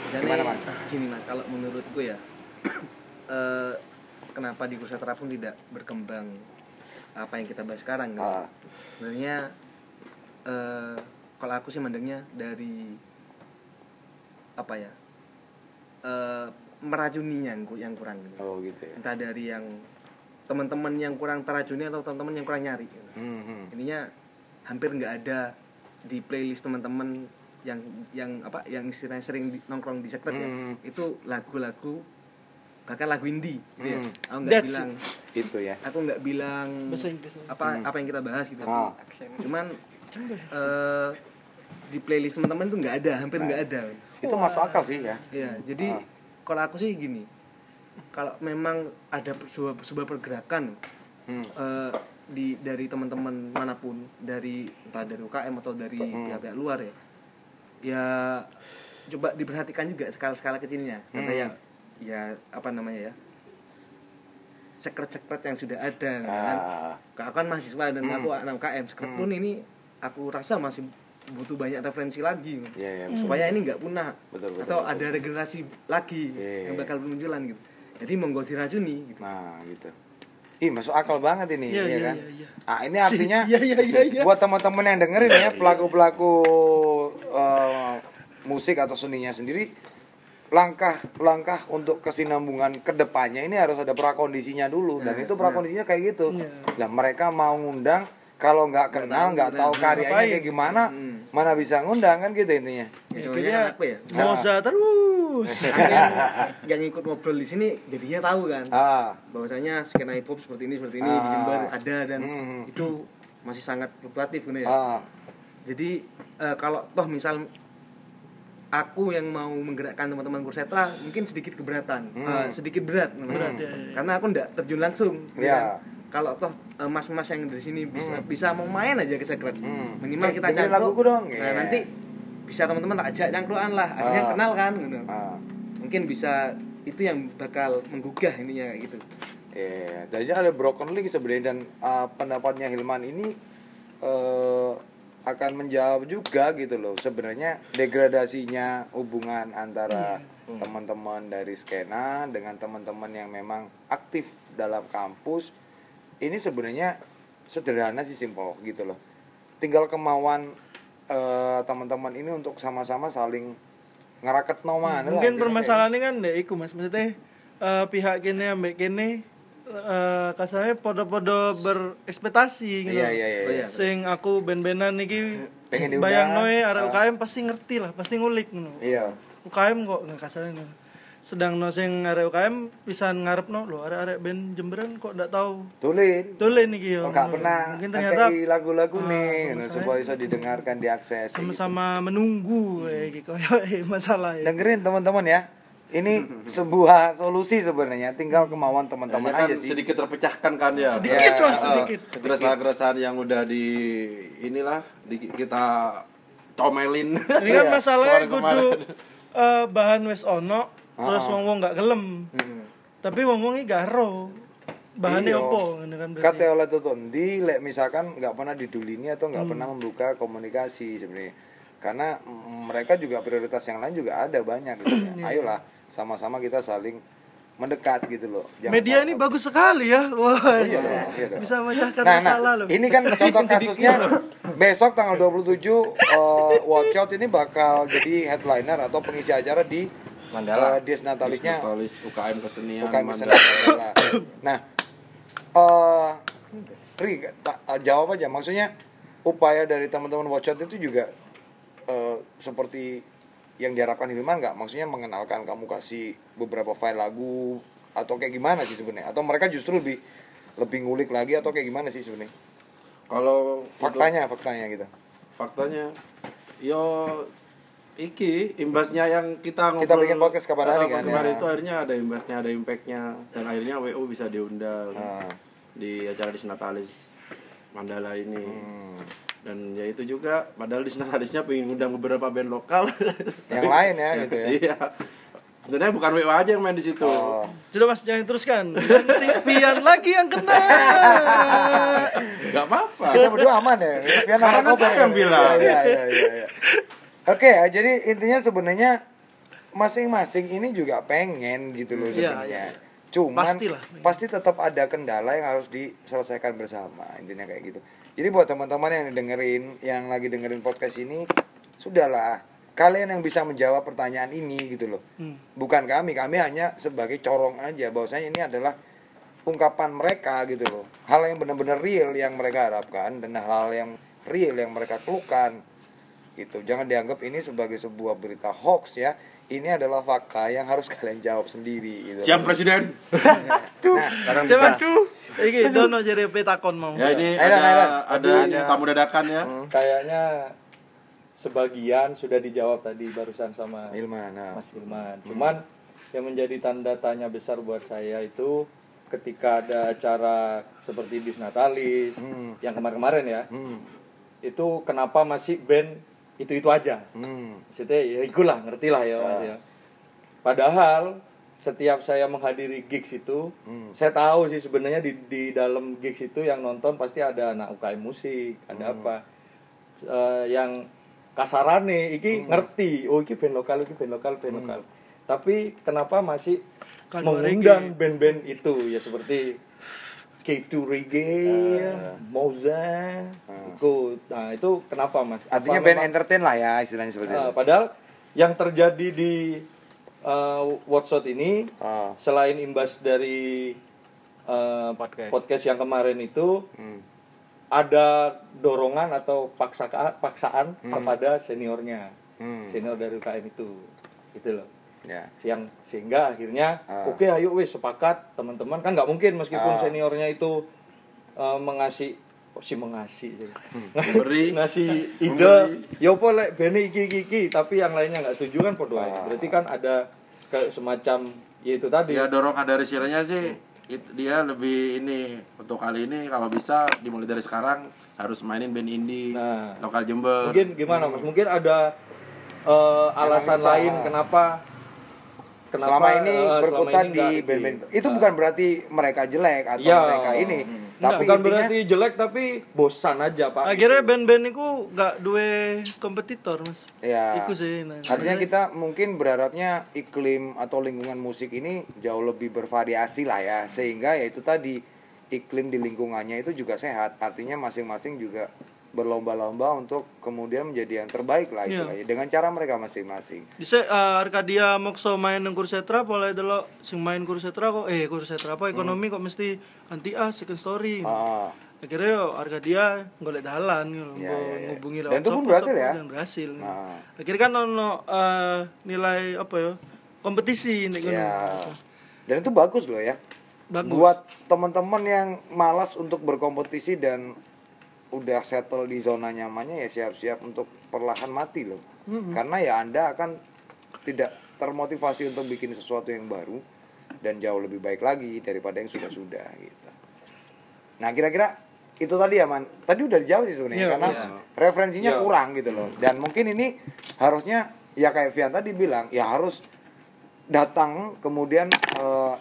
Jadi, Gimana, Mas? Gini mas, kalau menurutku ya, [CLEARS THROAT] eh, kenapa di Kursetra pun tidak berkembang apa yang kita bahas sekarang? gitu. Ah. Sebenarnya eh, kalau aku sih mandangnya dari apa ya, eh, meracuninya yang kurang. Gitu. Oh gitu ya. Entah dari yang teman-teman yang kurang teracuni atau teman-teman yang kurang nyari. gitu. Hmm, hmm. Ininya hampir nggak ada di playlist teman-teman yang yang apa yang istilahnya sering di- nongkrong di sekret ya Hmm. itu lagu-lagu bahkan lagu indie gitu ya. Hmm. aku nggak bilang Itu ya. aku nggak bilang Inggris. apa apa yang kita bahas gitu Ah. cuman eh, di playlist teman-teman itu nggak ada hampir nggak ada Itu masuk akal sih ya. ya jadi Ah. kalau aku sih gini kalau memang ada sebuah, sebuah pergerakan Hmm. eh, di dari teman-teman mana pun dari entah dari UKM atau dari Hmm. pihak-pihak luar ya ya coba diperhatikan juga skala-skala kecilnya kata Hmm. ya ya apa namanya ya sekret-sekret yang sudah ada kan Ah. aku kan mahasiswa dan Hmm. aku anak UKM sekret pun ini aku rasa masih butuh banyak referensi lagi Iya iya. supaya ini nggak punah Betul, betul, atau betul. ada regenerasi lagi Iya. yang bakal bermunculan gitu jadi monggo diracuni gitu. Nah, gitu. Ih, masuk akal banget ini, Iya, ya iya, kan? iya, iya. Ah, ini artinya [LAUGHS] Iya, iya, iya, iya. buat teman-teman yang dengerin ya, pelaku-pelaku eh, musik atau seninya sendiri langkah-langkah untuk kesinambungan ke depannya ini harus ada prakondisinya dulu dan itu prakondisinya kayak gitu. Iya. Nah, mereka mau ngundang kalau nggak kenal, nggak tahu karyanya ngapain. kayak gimana, mana bisa ngundang kan gitu intinya. Ya, kan aku ya Moza terus [LAUGHS] aku yang, yang ikut ngobrol di sini jadinya tahu kan Ah, bahwasanya skena hip hop seperti ini seperti ini di Ah. Jember ada dan Hmm. itu masih sangat fluktuatif gitu ya ah, jadi eh, kalau toh misal aku yang mau menggerakkan teman-teman kursetra mungkin sedikit keberatan Eh, sedikit berat, Berat, ya, ya. karena aku ndak terjun langsung Iya. kan. Kalau toh eh, mas-mas yang dari sini bisa bisa mau main aja ke sekret Hmm. minimal Eh, kita dengerin cangkruk laguku dong. nah Iya. nanti bisa teman-teman tak ajak cangkruan lah akhirnya Ah. kenal kan gitu. Ah. mungkin bisa itu yang bakal menggugah intinya kayak gitu Iya, jadi ada broken link sebenarnya dan uh, pendapatnya Hilman ini uh, akan menjawab juga gitu loh. Sebenarnya degradasinya hubungan antara teman-teman dari skena dengan teman-teman yang memang aktif dalam kampus ini sebenarnya sederhana sih simpel gitu loh. Tinggal kemauan uh, teman-teman ini untuk sama-sama saling ngeraket no mana lah, mungkin intinya permasalahannya kan deh iku mas maksudnya eh, pihak kene ambek kene eh kasarnya podo-podo berekspektasi gitu Iya, iya, iya, iya. sing aku ben-benan iki Pengen diundang. bayang noe arek Ah. UKM pasti ngerti lah pasti ngulik ngono kayak- Iya. UKM kok nggak kasarnya. Sedang no sing arek UKM bisa ngarep no lo arek-arek ben Jemberan kok ndak tahu Tulin. Tulen iki yo Oh, gak pernah mungkin ternyata lagu-lagu Ah, nih supaya bisa didengarkan diakses kayak gitu. sama-sama menunggu kayak gitu koyo eh, masalah ya. dengerin teman-teman ya ini sebuah solusi sebenarnya tinggal kemauan teman-teman Hanya kan aja sih sedikit terpecahkan kan ya Sedikit Ya, lah, sedikit. keresahan-keresahan yang udah di inilah di, kita comelin Ini kan [LAUGHS] masalahnya kudu Kemarin-kemarin. eh, bahan wes ono terus Ah, ah. wong wong gak gelem. Tapi wong wong gak ero. Bahannya Iya. opo kan berarti. kata oleh Totondi lek misalkan nggak pernah didulini atau nggak Hmm. pernah membuka komunikasi sebenarnya karena mereka juga prioritas yang lain juga ada banyak gitu ya. [CLEARS THROAT] Iya. ayolah sama-sama kita saling mendekat gitu loh Jangan Media ini bagus sekali ya. Wah. Iya dong, iya dong. Bisa memecahkan Nah, nah, masalah loh. ini kan contoh [LAUGHS] kasusnya besok tanggal 27 uh, Watch Out ini bakal jadi headliner atau pengisi acara di Mandala. uh, Dies Natalisnya Natalis UKM kesenian UKM Mandala. Mandala. Nah, eh Ri, ta- eh, jawab aja. Maksudnya upaya dari teman-teman Watch Out itu juga eh, seperti yang diharapkan Hilman nggak? Maksudnya mengenalkan kamu kasih beberapa file lagu atau kayak gimana sih sebenarnya? Atau mereka justru lebih lebih ngulik lagi atau kayak gimana sih sebenarnya? kalau Faktanya, faktanya gitu. faktanya yo iki imbasnya yang kita ngobrol Kita bikin podcast kapan hari eh, kan, kemarin ya. itu akhirnya ada imbasnya ada impactnya dan akhirnya WO bisa diundang Nah. di acara di Natalis Mandala ini Hmm. dan ya itu juga padahal di Natalisnya pengen ngundang beberapa band lokal [LAUGHS] Yang lain ya gitu ya. iya sebenarnya bukan WO aja yang main di situ Oh. Sudah Mas jangan teruskan. Nanti Vian lagi yang kena. [LAUGHS] nggak apa-apa Kita berdua aman ya. Sekarang kan narkoba saya ya. yang bilang. Iya, iya, iya, iya. Oke, ya, jadi intinya sebenarnya masing-masing ini juga pengen gitu loh Iya, sebenarnya. iya. Cuman Pastilah. pasti tetap ada kendala yang harus diselesaikan bersama. Intinya kayak gitu. Jadi buat teman-teman yang dengerin, yang lagi dengerin podcast ini, sudahlah kalian yang bisa menjawab pertanyaan ini gitu loh. Hmm. Bukan kami, kami hanya sebagai corong aja bahwasanya ini adalah ungkapan mereka gitu loh hal yang benar-benar real yang mereka harapkan dan hal yang real yang mereka keluhkan gitu jangan dianggap ini sebagai sebuah berita hoax ya ini adalah fakta yang harus [LAUGHS] kalian jawab sendiri gitu siap presiden nah Siapa tuh? Iki dono jadi petakon mau. ya ini ada Aidan. ada, Ada. tamu dadakan ya Kayaknya sebagian sudah dijawab tadi barusan sama Ilman nah. Mas Hilman. Cuman yang menjadi tanda tanya besar buat saya itu ketika ada acara seperti Bis Natalis Hmm. yang kemarin-kemarin ya, hmm. itu kenapa masih band itu-itu aja? Hmm. Maksudnya ya ikulah, ngerti lah ya Mas ya. Padahal setiap saya menghadiri gigs itu, Hmm. saya tahu sih sebenarnya di di dalam gigs itu yang nonton pasti ada anak UKM musik, ada apa Eh, yang kasarane iki ngerti, oh iki band lokal, iki band lokal, band lokal. Tapi kenapa masih Kan mengundang band-band itu ya seperti K2 Reggae, Moza, ikut. Nah, itu kenapa Mas? Apa artinya band memang- entertain lah ya istilahnya seperti Nah, itu padahal yang terjadi di uh, ini Ah. selain imbas dari uh, Podcast. podcast yang kemarin itu Hmm. ada dorongan atau paksa paksaan kepada seniornya Hmm. senior dari UKM itu gitu loh ya siang sehingga akhirnya Ah. oke ayo wes sepakat teman-teman kan nggak mungkin meskipun Ah. seniornya itu uh, mengasih si mengasih sih. [LAUGHS] Memberi. ngasih [LAUGHS] ide ya apa lek bene iki iki iki tapi yang lainnya nggak setuju kan podo ae. berarti kan ada kayak semacam ya itu tadi Dia dorongan dari Sirenya sih it- dia lebih ini untuk kali ini kalau bisa dimulai dari sekarang harus mainin band indie Nah. lokal Jember. mungkin gimana mas mungkin ada eh, alasan lain kenapa selama ini eh, selama berkutat ini di nggak band-band itu bukan berarti mereka jelek atau Ya. mereka ini. Tapi bukan intinya berarti jelek tapi bosan aja pak akhirnya band-band itu gak dua kompetitor mas. Ya Iku sih nah. artinya kita mungkin berharapnya iklim atau lingkungan musik ini jauh lebih bervariasi lah ya. Sehingga ya itu tadi iklim di lingkungannya itu juga sehat. Artinya masing-masing juga berlomba-lomba untuk kemudian menjadi yang terbaik lah Iya. istilahnya dengan cara mereka masing-masing Bisa uh, Arkadia Mokso main nang kursetra pola dulu sing main kursetra kok eh kursetra apa ekonomi kok mesti anti A second story. Ah. Akhirnya yo Arkadia golek dalan gitu, Ya, ya, ya. ngubungi Dan itu pun berhasil ya? Dan berhasil. Ah. Akhirnya kan ono uh, nilai apa ya? Kompetisi ngono. Ya. Dan itu bagus loh ya. Bagus. Buat teman-teman yang malas untuk berkompetisi dan udah settle di zona nyamannya ya siap-siap untuk perlahan mati loh. Karena ya Anda akan tidak termotivasi untuk bikin sesuatu yang baru dan jauh lebih baik lagi daripada yang sudah-sudah gitu. Nah, kira-kira itu tadi ya, Man. Tadi udah dijawab sih sebenarnya Iya, karena iya. referensinya Iya. kurang gitu loh. Dan mungkin ini harusnya ya kayak Vian tadi bilang, ya harus datang kemudian eh,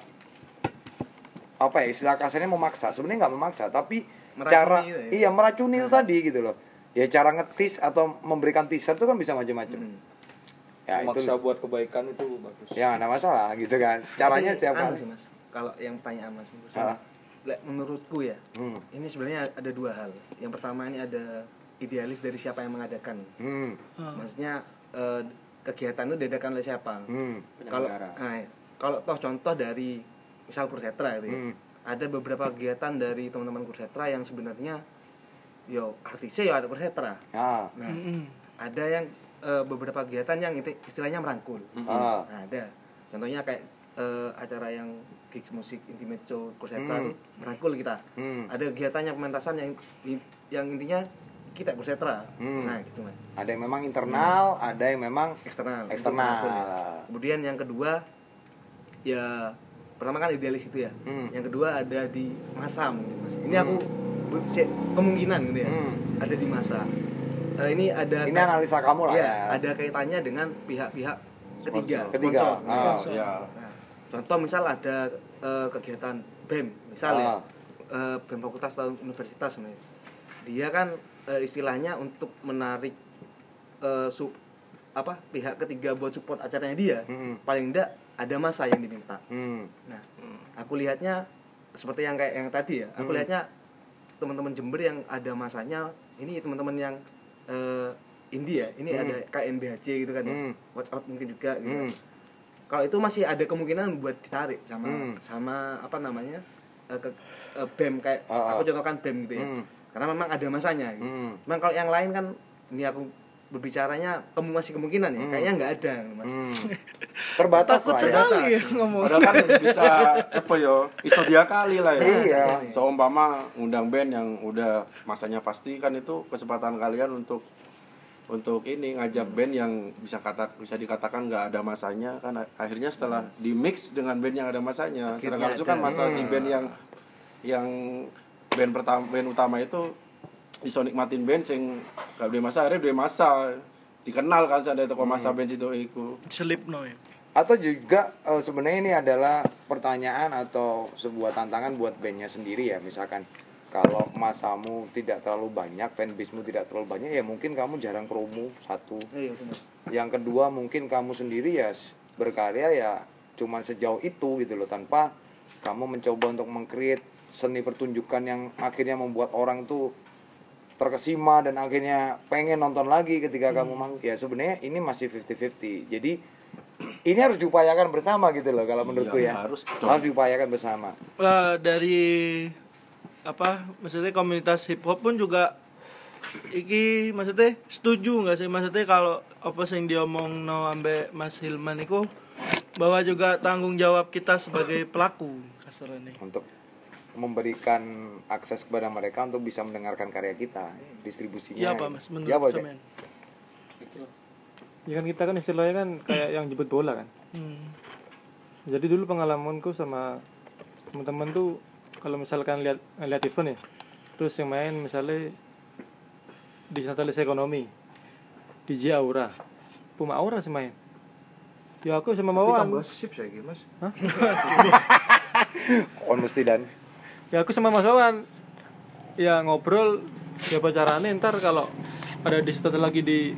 apa ya istilah kasarnya memaksa sebenarnya nggak memaksa tapi Meracuni cara itu ya. iya meracuni itu tadi gitu loh. Ya cara ngetis atau memberikan teaser itu kan bisa macam-macam. Ya itu maksa buat kebaikan itu bagus. Ya nggak masalah gitu kan. Caranya Tapi, setiap anu kali sih mas. Kalau yang pertanyaan mas itu Ah. Lek, menurutku ya hmm. ini sebenarnya ada dua hal. Yang pertama ini ada idealis dari siapa yang mengadakan. Hmm. maksudnya eh, kegiatan itu diadakan oleh siapa? Hmm. kalau nah, ya. kalau toh contoh dari misal kursetra itu ya, Hmm. Ada beberapa kegiatan dari teman-teman kursetra yang sebenarnya yo artisnya yo ada kursetra Ah. nah Mm-mm. ada yang eh, beberapa kegiatan yang itu istilahnya merangkul Ah. nah ada contohnya kayak eh, acara yang gigs musik intimate show kursetra Hmm. tuh merangkul kita Hmm. ada kegiatannya pementasan yang yang intinya kita kursetra Hmm. nah gitu mas ada yang memang internal ada yang memang eksternal Eksternal. ya. kemudian yang kedua ya pertama kan idealis itu ya Hmm. yang kedua ada di masa mungkin mas ini aku ber- se- kemungkinan gitu ya Hmm. ada di masa Eh, ini ada ini analisa kamu lah Iya, ya ada kaitannya dengan pihak-pihak ketiga Ketiga. sponsor. Ah, Sponsor. ya. Nah, contoh misal ada eh, kegiatan BEM misalnya Ah. eh, BEM fakultas atau universitas sebenarnya dia kan eh, istilahnya untuk menarik eh, sub apa pihak ketiga buat support acaranya dia Hmm. paling enggak ada masa yang diminta Hmm. nah aku lihatnya seperti yang kayak yang tadi ya aku Hmm. lihatnya teman-teman Jember yang ada masanya ini teman-teman yang eh, India ini Hmm. ada KNBHC gitu kan ya Hmm. watch out mungkin juga gitu Hmm. kalau itu masih ada kemungkinan buat ditarik sama Hmm. sama apa namanya eh, ke eh, BEM kayak Ah, ah. aku contohkan BEM gitu ya Hmm. karena memang ada masanya gitu. Hmm. Cuman kalau yang lain kan ini aku berbicaranya kamu masih kemungkinan ya Hmm. kayaknya nggak ada mas Hmm. [LAUGHS] terbatas Takut lah ya sekali ya ngomong. Padahal kan [LAUGHS] bisa apa yo episodia kali lah ya. Iya. Seumpama undang band yang udah masanya pasti kan itu kesempatan kalian untuk untuk ini ngajak band yang bisa kata bisa dikatakan nggak ada masanya kan akhirnya setelah di mix dengan band yang ada masanya Akhirnya sedangkan itu ada. kan masa si Hmm. band yang yang band pertama band utama itu iso nikmatin band sing gak duwe masa akhirnya duwe masa dikenal kan sadar toko masa band itu iku. Selip no ya. atau juga eh, sebenarnya ini adalah pertanyaan atau sebuah tantangan buat bandnya sendiri ya. Misalkan kalau masamu tidak terlalu banyak fanbase-mu tidak terlalu banyak ya mungkin kamu jarang promo satu. Iya yang kedua mungkin kamu sendiri ya berkarya ya cuman sejauh itu gitu loh tanpa kamu mencoba untuk mengcreate seni pertunjukan yang akhirnya membuat orang tuh terkesima dan akhirnya pengen nonton lagi ketika kamu mang ya sebenarnya ini masih 50-50 jadi [CLEARS THROAT] ini harus diupayakan bersama gitu loh kalau menurutku Iya, ya. harus dong. harus diupayakan bersama. Eh, dari apa maksudnya komunitas hip hop pun juga iki maksudnya setuju nggak sih? Maksudnya kalau apa sih yang diomong no ambe Mas Hilman itu bahwa juga tanggung jawab kita sebagai pelaku kasarnya untuk memberikan akses kepada mereka untuk bisa mendengarkan karya kita distribusinya Iya apa mas menurut ya apa? Semen? Ya kan kita kan istilahnya kan kayak yang jemput bola kan. Hmm. Jadi dulu pengalamanku sama teman-teman tuh kalau misalkan lihat lihat event ya, terus yang main misalnya di Natalis Ekonomi, DJ Aura, Puma Aura sih main. Ya aku sama Mawan. sip saya mas on mesti dan Ya aku sama Mas Wawan. Ya ngobrol ya pacarannya ntar kalau ada di situ lagi di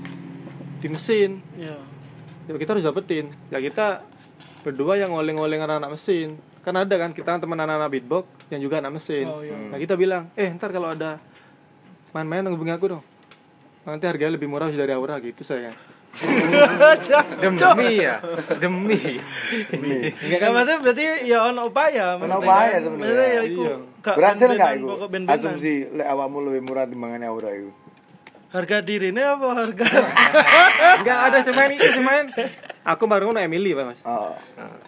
di mesin Ya. ya kita harus dapetin ya kita berdua yang ngoleng-ngoleng anak-anak mesin kan ada kan kita kan teman anak-anak beatbox yang juga anak mesin Oh, iya. nah kita bilang eh ntar kalau ada main-main hubungi aku dong nanti harganya lebih murah dari aura gitu saya demi ya demi Ya, maksudnya berarti ya ono upaya. Ono maksudnya upaya kan. sebenarnya. Ya Iya. berhasil nggak itu asumsi lek awakmu lebih murah timbangannya aura itu Harga dirine apa harga? [LAUGHS] enggak ada semain itu semain aku baru ngono Emily pak mas. Oh,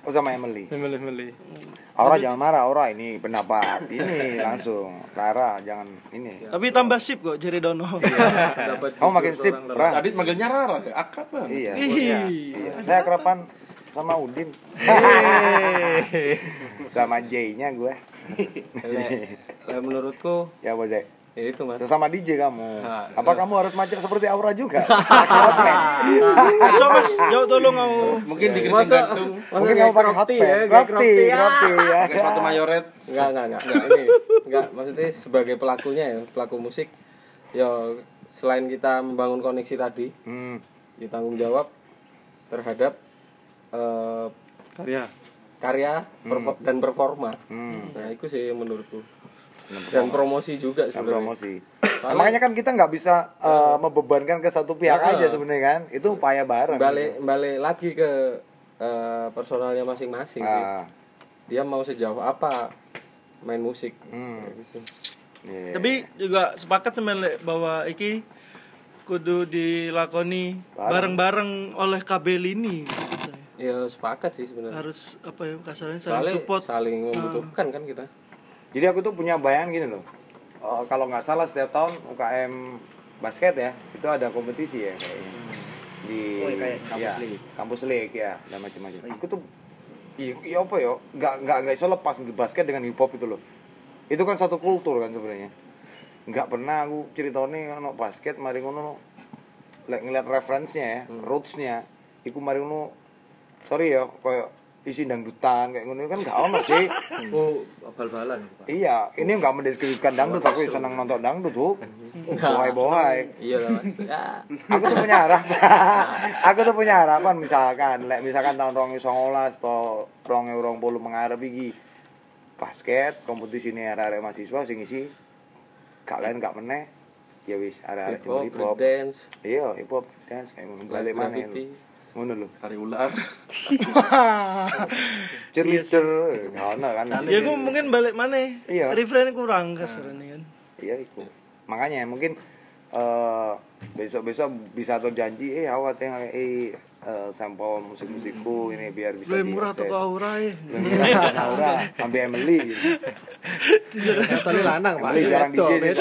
oh sama Emily. Emily Emily. Aura jangan marah Aura ini pendapat. Ini langsung Clara jangan ini. Tapi tambah sip kok Jerry Dono. dapat [LAUGHS] kamu makin sip Terus Ra. Adit manggilnya Rara ya, akrab banget. iya. Ih. Iya, saya kerapan sama Udin. [LAUGHS] Sama J-nya gue. Lek- lek menurutku ya bojek ya itu mas sesama DJ kamu Nah, apa kamu harus macet seperti Aura juga [LAUGHS] Coba Mas, jauh tolong kamu. Mungkin dikritik masa gantung. masa mungkin kayak kamu pakai hot pants ya crop tee [LAUGHS] ya Pakai sepatu mayoret. Enggak, enggak, enggak. Ini enggak maksudnya sebagai pelakunya ya, pelaku musik ya selain kita membangun koneksi tadi, hmm. ya tanggung jawab terhadap eh, karya karya perfor- dan performa. Hmm. Nah, itu sih menurutku. Dan promosi juga dan sebenarnya. promosi Nah, makanya kan kita nggak bisa uh, membebankan ke satu pihak Nah. aja sebenarnya kan itu upaya bareng Balik balik lagi ke eh, personalnya masing-masing. Ah. Dia mau sejauh apa main musik. Hmm. Kayak gitu. Iya. Tapi juga sepakat sama Lek, bahwa iki kudu dilakoni Bareng. bareng-bareng oleh kabel ini. gitu. Ya sepakat sih sebenarnya. Harus apa ya kasarnya saling Soalnya support. saling membutuhkan kan kita. Jadi aku tuh punya bayangan gini loh. Eh, kalau nggak salah setiap tahun UKM basket ya itu ada kompetisi ya kayaknya di Oh, iya, kayak kampus ya, league. kampus league ya dan macam-macam. Aku tuh iya iya apa ya nggak nggak nggak iso lepas di basket dengan hip hop itu loh. Itu kan satu kultur kan sebenarnya. Nggak pernah aku ceritanya ono basket mari ngono ngeliat referensinya ya, rootsnya, iku mari ngono sorry ya kayak isi dangdutan kayak ngono kan nggak ono sih. [LAUGHS] Oh, bal-balan. Iya, ini nggak mendeskripsikan dangdut, aku senang nonton dangdut tuh. Bohai-bohai. Iya lah Mas. Ya. [LAUGHS] Aku tuh punya harapan. [LAUGHS] aku tuh punya harapan misalkan, lek misalkan tahun 2019 atau 2020 mengarep iki basket kompetisi ini arek-arek mahasiswa sing isi gak lain gak meneh ya wis arek-arek Hip hop, hip hop. dance, Iya, hip hop dance kayak balik mana. Ngono lho. Tari ular. [LAUGHS] Cheerleader, gak ono kan. Ya aku mungkin balik mana? Iya. Refrain kurang kasarnya kan. Iya itu. Makanya mungkin eh besok-besok bisa tuh janji eh awat yang eh eh, sampel musik-musikku ini biar bisa Lebih murah tuh aura ya. Aura, [LAUGHS] ambil Emily gitu. Soalnya lanang pak Emily jarang DJ sih. [LAUGHS]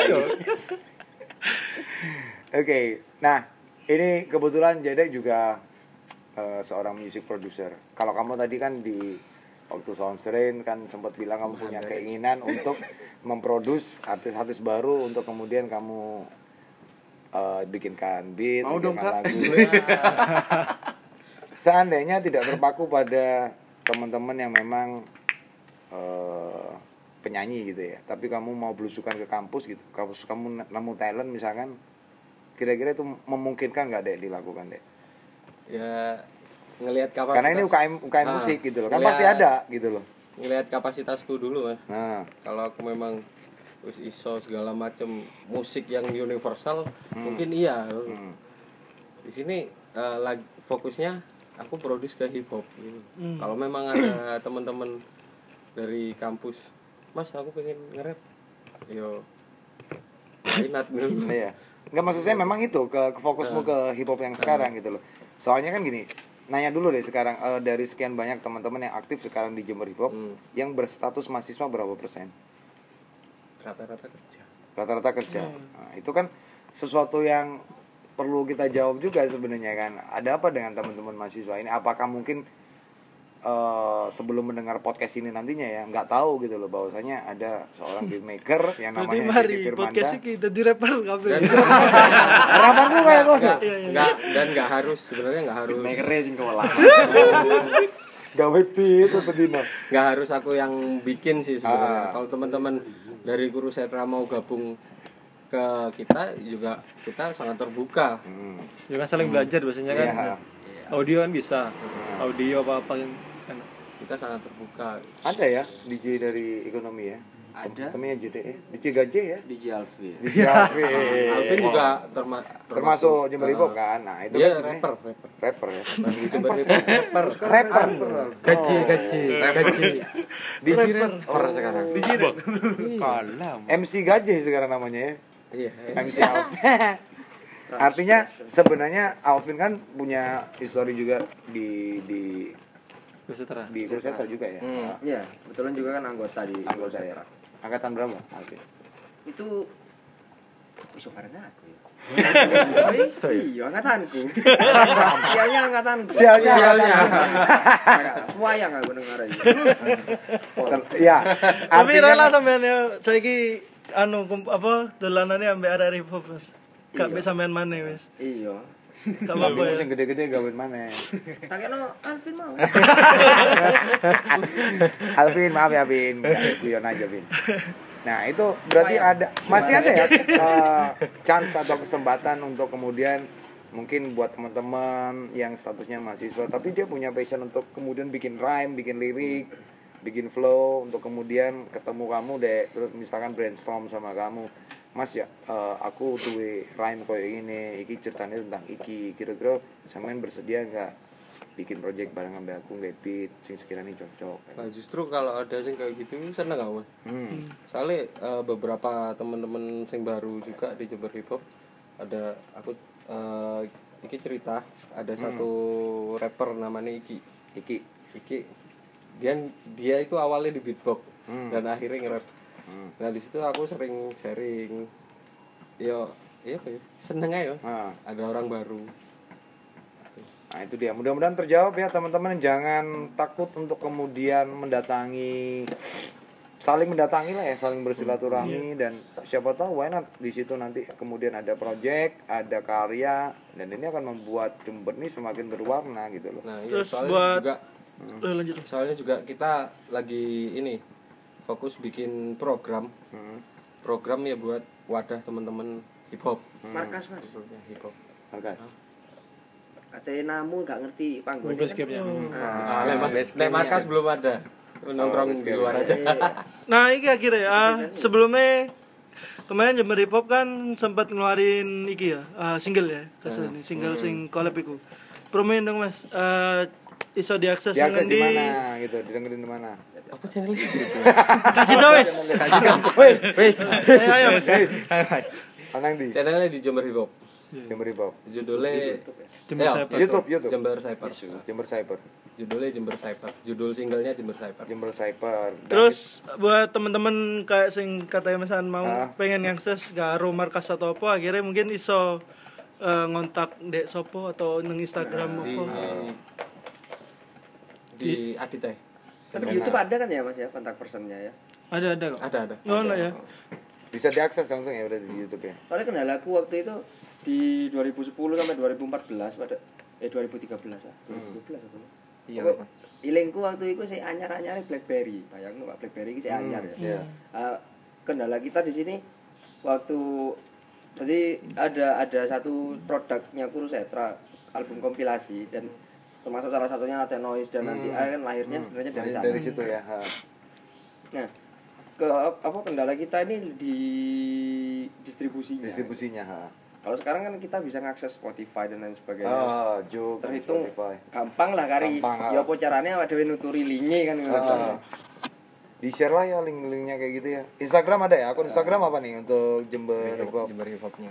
Oke, nah ini kebetulan Jedek juga eh, seorang music producer. Kalau kamu tadi kan di waktu Soundstrain kan sempat bilang kamu punya keinginan untuk [LAUGHS] memproduce artis-artis baru untuk kemudian kamu eh, bikinkan beat, Mau dong, bikinkan Kak. lagu. [LAUGHS] Seandainya tidak terpaku pada teman-teman yang memang eh, penyanyi gitu ya, tapi kamu mau belusukan ke kampus gitu, kampus kamu nemu talent misalkan, kira-kira itu memungkinkan nggak deh dilakukan deh? Ya ngelihat kapasitas. Karena ini UKM UKM Ah, musik gitu loh, kan pasti ada gitu loh. Ngelihat kapasitasku dulu mas. Nah, Kalau aku memang wis iso segala macam musik yang universal, mungkin iya. hmm. Di sini eh, lag- fokusnya aku produce ke hip hop. gitu. Hmm. Kalau memang ada [CLEARS THROAT] teman-teman dari kampus, mas aku pengen nge-rap, yo, not dulu. iya. Nggak maksud saya memang itu ke, ke fokusmu ke hip hop yang sekarang gitu loh. Soalnya kan gini, nanya dulu deh sekarang eh, dari sekian banyak teman-teman yang aktif sekarang di Jember Hip Hop Hmm. yang berstatus mahasiswa berapa persen? rata-rata kerja. Rata-rata kerja. Nah, itu kan sesuatu yang perlu kita jawab juga sebenarnya kan. Ada apa dengan teman-teman mahasiswa ini? Apakah mungkin eh, sebelum mendengar podcast ini nantinya ya nggak tahu gitu loh bahwasanya ada seorang beatmaker [LAUGHS] yang namanya mari Didi Firmanda podcast ini jadi rapper dan harapan tuh kayak kok nggak nggak dan nggak harus sebenarnya nggak harus sing kewelah [LAUGHS] gawe beat apa dino nggak harus aku yang bikin sih Ah. sebenarnya kalau teman-teman dari guru setra mau gabung ke kita juga kita sangat terbuka Hmm. Ya kan saling belajar biasanya kan. Iya. Audio kan bisa. Audio apa-apa kan. Kita sangat terbuka ada ya DJ dari ekonomi ya? Ada. temennya JDE DJ Gaje ya? DJ Alvin. DJ Alvin. [LAUGHS] Alvin juga terma- termasuk Jember Hip Hop uh, kan? Nah itu dia kan rapper rapper. Rapper ya? Jember Hop. Rapper. Rapper. Gaji gaji gaji DJ rapper. sekarang. Kalam. MC Gaje sekarang namanya ya? Iya. MC Alvin. [LAUGHS] Artinya sebenarnya Alvin kan punya histori juga di di Bersetera. di Kurseta juga ya Hmm, iya, kebetulan juga kan anggota di Anggota. daerah. angkatan berapa Alvin Itu iso bareng aku ya. [LAUGHS] Oh, iya, angkatanku. [LAUGHS] Sialnya angkatanku. Sialnya angkatan. Semua yang aku dengar aja. Iya Tapi rela sampean ya saiki anu apa dolanane ambek arek hip hop Mas. Gak Iya. bisa sampean maneh wis. Iya. Gak apa-apa ya. sing gede-gede gawin mana. Takeno Alvin mau. [LAUGHS] Alvin maaf ya Vin. Guyon aja Vin. Nah itu berarti ada masih ada ya eh, chance atau kesempatan untuk kemudian mungkin buat teman-teman yang statusnya mahasiswa tapi dia punya passion untuk kemudian bikin rhyme bikin lirik bikin flow untuk kemudian ketemu kamu deh. Terus misalkan brainstorm sama kamu Mas ya eh, aku duwe rhyme koyo ini iki ceritanya tentang iki kira-kira sampean bersedia nggak bikin project bareng ambil aku nggak beat sing sekiranya cocok? Nah, justru kalau ada yang kayak gitu seneng aku Mas. hmm. soalnya eh, beberapa teman-teman sing baru juga di Jember Hip Hop ada aku eh, iki cerita ada satu rapper namanya Iki. Iki. Iki. Dia dia itu awalnya di beatbox Hmm. dan akhirnya nge-rap Hmm. nah di situ aku sering sharing. Yo iya apa ya? Seneng aja Nah, ada orang baru. Nah itu dia. Mudah-mudahan terjawab ya teman-teman. Jangan takut untuk kemudian mendatangi saling mendatangi lah ya saling bersilaturahmi dan siapa tahu why not? Di situ nanti kemudian ada project ada karya dan ini akan membuat Jember ini semakin berwarna gitu loh. Nah iya, Terus soalnya buat- juga Eh, lanjut. soalnya juga kita lagi ini fokus bikin program Hmm. program ya buat wadah teman-teman hip hop Markas, Mas. Hip hop Markas. Katanya namu nggak ngerti panggung. Skip ya. ah, lek mas- lek markas belum ada nongkrong di luar aja Nah, iki akhirnya ya. sebelumnya kemarin Jember Hip Hop kan sempat ngeluarin iki ya, ah, single ya, kasih ini single sing collab iku. Promoin dong Mas. Eh, iso diakses di mana gitu didengerin di mana? Apa channelnya? Kasih tau wes. wes. Ayo ayo Mas. Anang di? Channelnya di Jember Hip Hop. Jember Hip Hop. Judulnya Jember Ya, Cyber. YouTube YouTube. Jember Cyber Jember Cyber judulnya Jember Cyber judul singlenya Jember Cyber Jember Cyber Terus buat temen-temen kayak sing katanya misalnya mau Ah. pengen ngakses garo markas atau apa akhirnya mungkin iso eh, ngontak dek sopo atau nang Instagram di apa. di Adite Tapi di YouTube ada kan ya Mas ya kontak personnya ya. Ada ada kok. ada ada Oh, enggak ya. bisa diakses langsung ya udah di YouTube ya Soalnya kendalaku waktu itu di 2010 sampai 2014 pada eh 2013 lah. 2012 apa? Iya. Ilengku waktu itu saya anyar-anyar BlackBerry. Bayangin Pak BlackBerry itu saya anyar ya. Iya. Eh, kendala kita di sini waktu jadi ada ada satu produknya Kurusetra album kompilasi dan termasuk salah satunya Latte Noise dan nanti kan lahirnya sebenarnya dari dari, sana. dari situ ya ha. Nah, ke apa kendala kita ini di distribusinya. distribusinya ha. Kalau sekarang kan kita bisa ngakses Spotify dan lain sebagainya. oh Juk Terhitung Spotify gampang lah kari. Gampang, ah. Ya apa caranya ada yang nuturi linki kan Ah. di share lah ya link-linknya kayak gitu ya Instagram ada ya akun Instagram apa nih untuk Jember Hip Hop Jember Hip Hopnya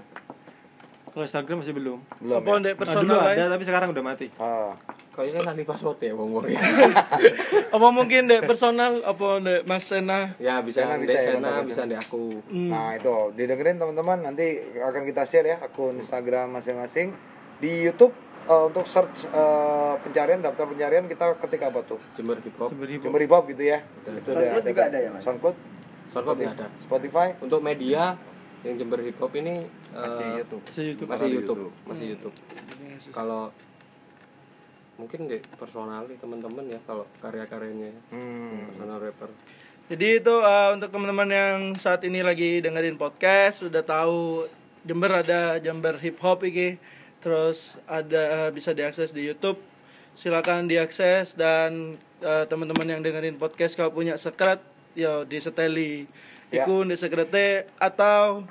Kalau Instagram masih belum. Belum. Apa ya? ndek Nah, personal dulu lain? ada tapi sekarang udah mati. Ah. Kayaknya lali password ya wong wong. [LAUGHS] [LAUGHS] Apa mungkin ndek personal apa ndek Mas Sena? ya bisa Sena bisa ya, Sena, kontak-kontak. bisa di aku. Nah itu didengerin teman-teman nanti akan kita share ya akun Instagram masing-masing di YouTube eh, untuk search eh, pencarian daftar pencarian kita ketik apa tuh Jember hip hop. Jember Hip Hop gitu ya itu SoundCloud juga ada ya, Mas? SoundCloud Soundcloud nggak ada. Spotify Untuk media yang Jember hip hop ini Masih eh, YouTube. Masih YouTube. masih YouTube, YouTube. masih YouTube. Kalau mungkin deh personal nih teman-teman ya kalau karya-karyanya ya. hmm. personal rapper. Jadi itu uh, untuk teman-teman yang saat ini lagi dengerin podcast sudah tahu Jember ada Jember Hip Hop iki. Terus ada uh, bisa diakses di YouTube. Silakan diakses dan uh, teman-teman yang dengerin podcast kalau punya sekret yo di seteli Ya. iku di sekrete atau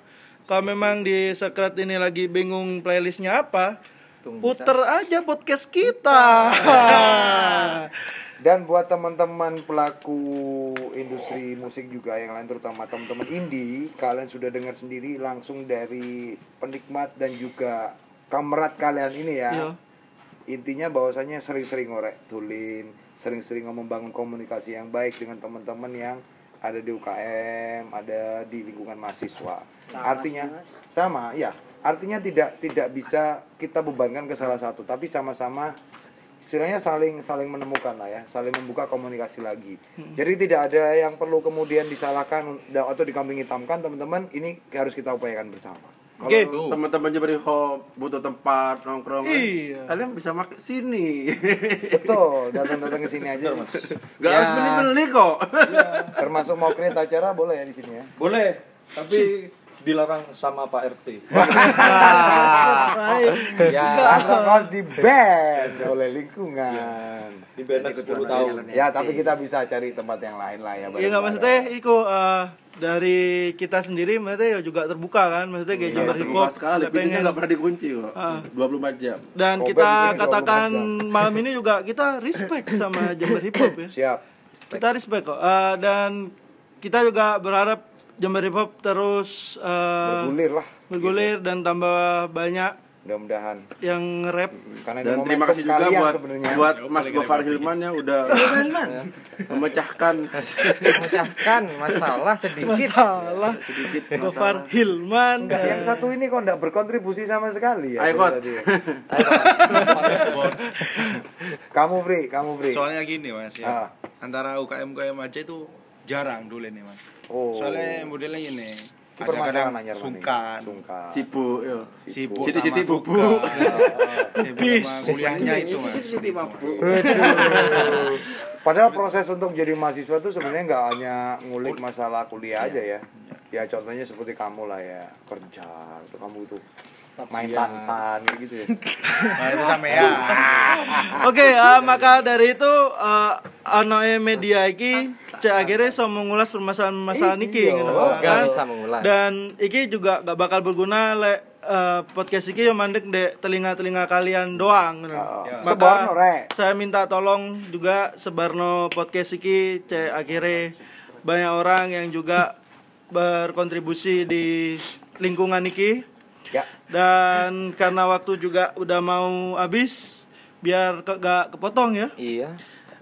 kalau memang di sekret ini lagi bingung playlistnya apa puter aja podcast kita [LAUGHS] dan buat teman-teman pelaku industri musik juga yang lain terutama teman-teman indie kalian sudah dengar sendiri langsung dari penikmat dan juga kamerat kalian ini ya Iya. intinya bahwasanya sering-sering ngorek tulin sering-sering membangun komunikasi yang baik dengan teman-teman yang ada di UKM ada di lingkungan mahasiswa. Artinya sama ya artinya tidak tidak bisa kita bebankan ke salah satu tapi sama-sama istilahnya saling saling menemukan lah ya saling membuka komunikasi lagi. Jadi tidak ada yang perlu kemudian disalahkan atau dikambing hitamkan teman-teman ini harus kita upayakan bersama Kalau Oke. teman-teman Jember Hip Hop butuh tempat nongkrong, kan, Iya. kalian bisa mak sini. betul datang-datang ke sini aja sih. Gak harus beli-beli kok. termasuk mau create acara boleh ya di sini ya Boleh, tapi dilarang sama Pak RT. [LAUGHS] Ya, harus di ban oleh lingkungan Di banned 10 tahun. ya tapi kita bisa cari tempat yang lain lah ya Iya nggak maksudnya Iko eh, dari kita sendiri maksudnya ya juga terbuka kan? Maksudnya kayak Jember Hip Hop sekali, pintunya pengen. nggak pernah dikunci kok. Ah. 24 jam. dan kita di sini 24 katakan [LAUGHS] malam ini juga kita respect sama Jember Hip Hop ya. Siap. Kita respect kok. Eh, dan kita juga berharap Jember Hip Hop terus eh, bergulir lah. bergulir dan tambah banyak mudah-mudahan. Yang rap karena ini Dan terima kasih juga buat sebenarnya. buat Mas Gofar Hilman yang udah [LAUGHS] [LAUGHS] memecahkan. Memecahkan masalah sedikit. Masalah. Sedikit Gofar Hilman. Enggak, yang satu ini kok enggak berkontribusi sama sekali ya? Ayo, ya. [LAUGHS] kamu Fri kamu Fri. Soalnya gini mas Ah. ya, antara UKM UKM aja itu jarang dulu nih mas. oh. Soalnya modelnya ini, permasalahan kadang anyar sungkan, sungkan sibuk yo. sibuk bubuk. tugas, sibuk sama [LAUGHS] kuliahnya itu mas. Siti mabuk. Padahal proses untuk menjadi mahasiswa itu sebenarnya nggak hanya ngulik masalah kuliah aja ya. Ya contohnya seperti kamu lah ya kerja, itu kamu itu main tantan kayak gitu ya. [LAUGHS] Nah, itu sampai ya. [LAUGHS] Oke, eh, maka dari itu eh ano e media iki cek akhirnya so mengulas permasalahan-permasalahan iki Iya, gitu, nggak kan? bisa mengulas. Dan iki juga gak bakal berguna le eh, podcast iki yang mandek de telinga-telinga kalian doang gitu. Ya. Maka Sebarno, Rek. saya minta tolong juga sebarno podcast iki cek akhirnya banyak orang yang juga berkontribusi di lingkungan iki Ya. Dan karena waktu juga udah mau habis biar ke, gak kepotong ya. Iya.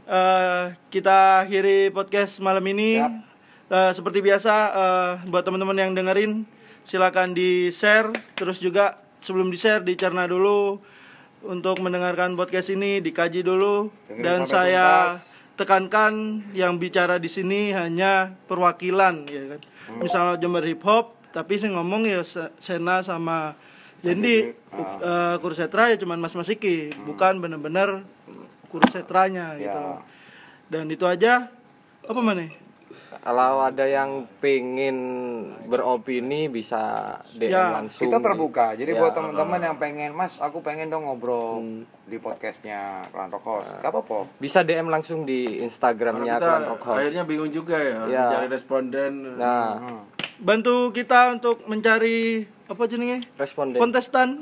Eh, kita akhiri podcast malam ini. Eh, seperti biasa eh, buat teman-teman yang dengerin silakan di share terus juga sebelum di share dicerna dulu untuk mendengarkan podcast ini dikaji dulu. Dengerin dan saya tuntas. tekankan yang bicara di sini hanya perwakilan ya kan? Misalnya Jember Hip Hop tapi sih ngomong ya Se- Sena sama Jendi eh, Kursetra ya cuman Mas Mas Iki bukan bener-bener Kursetranya gitu Ya. dan itu aja apa mana Kalau ada yang pengen beropini bisa DM Ya, langsung. Kita terbuka. Jadi Ya. buat teman-teman yang pengen, Mas, aku pengen dong ngobrol di podcastnya Klan Rokos. Gak apa-apa. Bisa DM langsung di Instagramnya Klan Rock House. akhirnya bingung juga ya, Ya. mencari responden. Nah, bantu kita untuk mencari apa jenenge responden. kontestan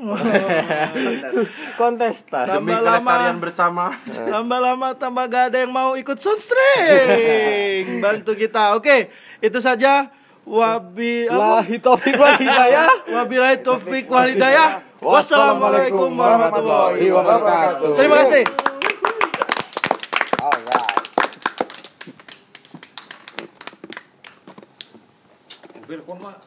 [LAUGHS] Kontestan. Demi Tambah kelestarian bersama. [LAUGHS] tambah lama tambah gak ada yang mau ikut soundstring [LAUGHS] bantu kita oke itu saja wabi? Lahi taufiq wal hidayah. wabillahi taufik wal hidayah Wassalamualaikum warahmatullahi wabarakatuh. Terima kasih. Mobil kon malah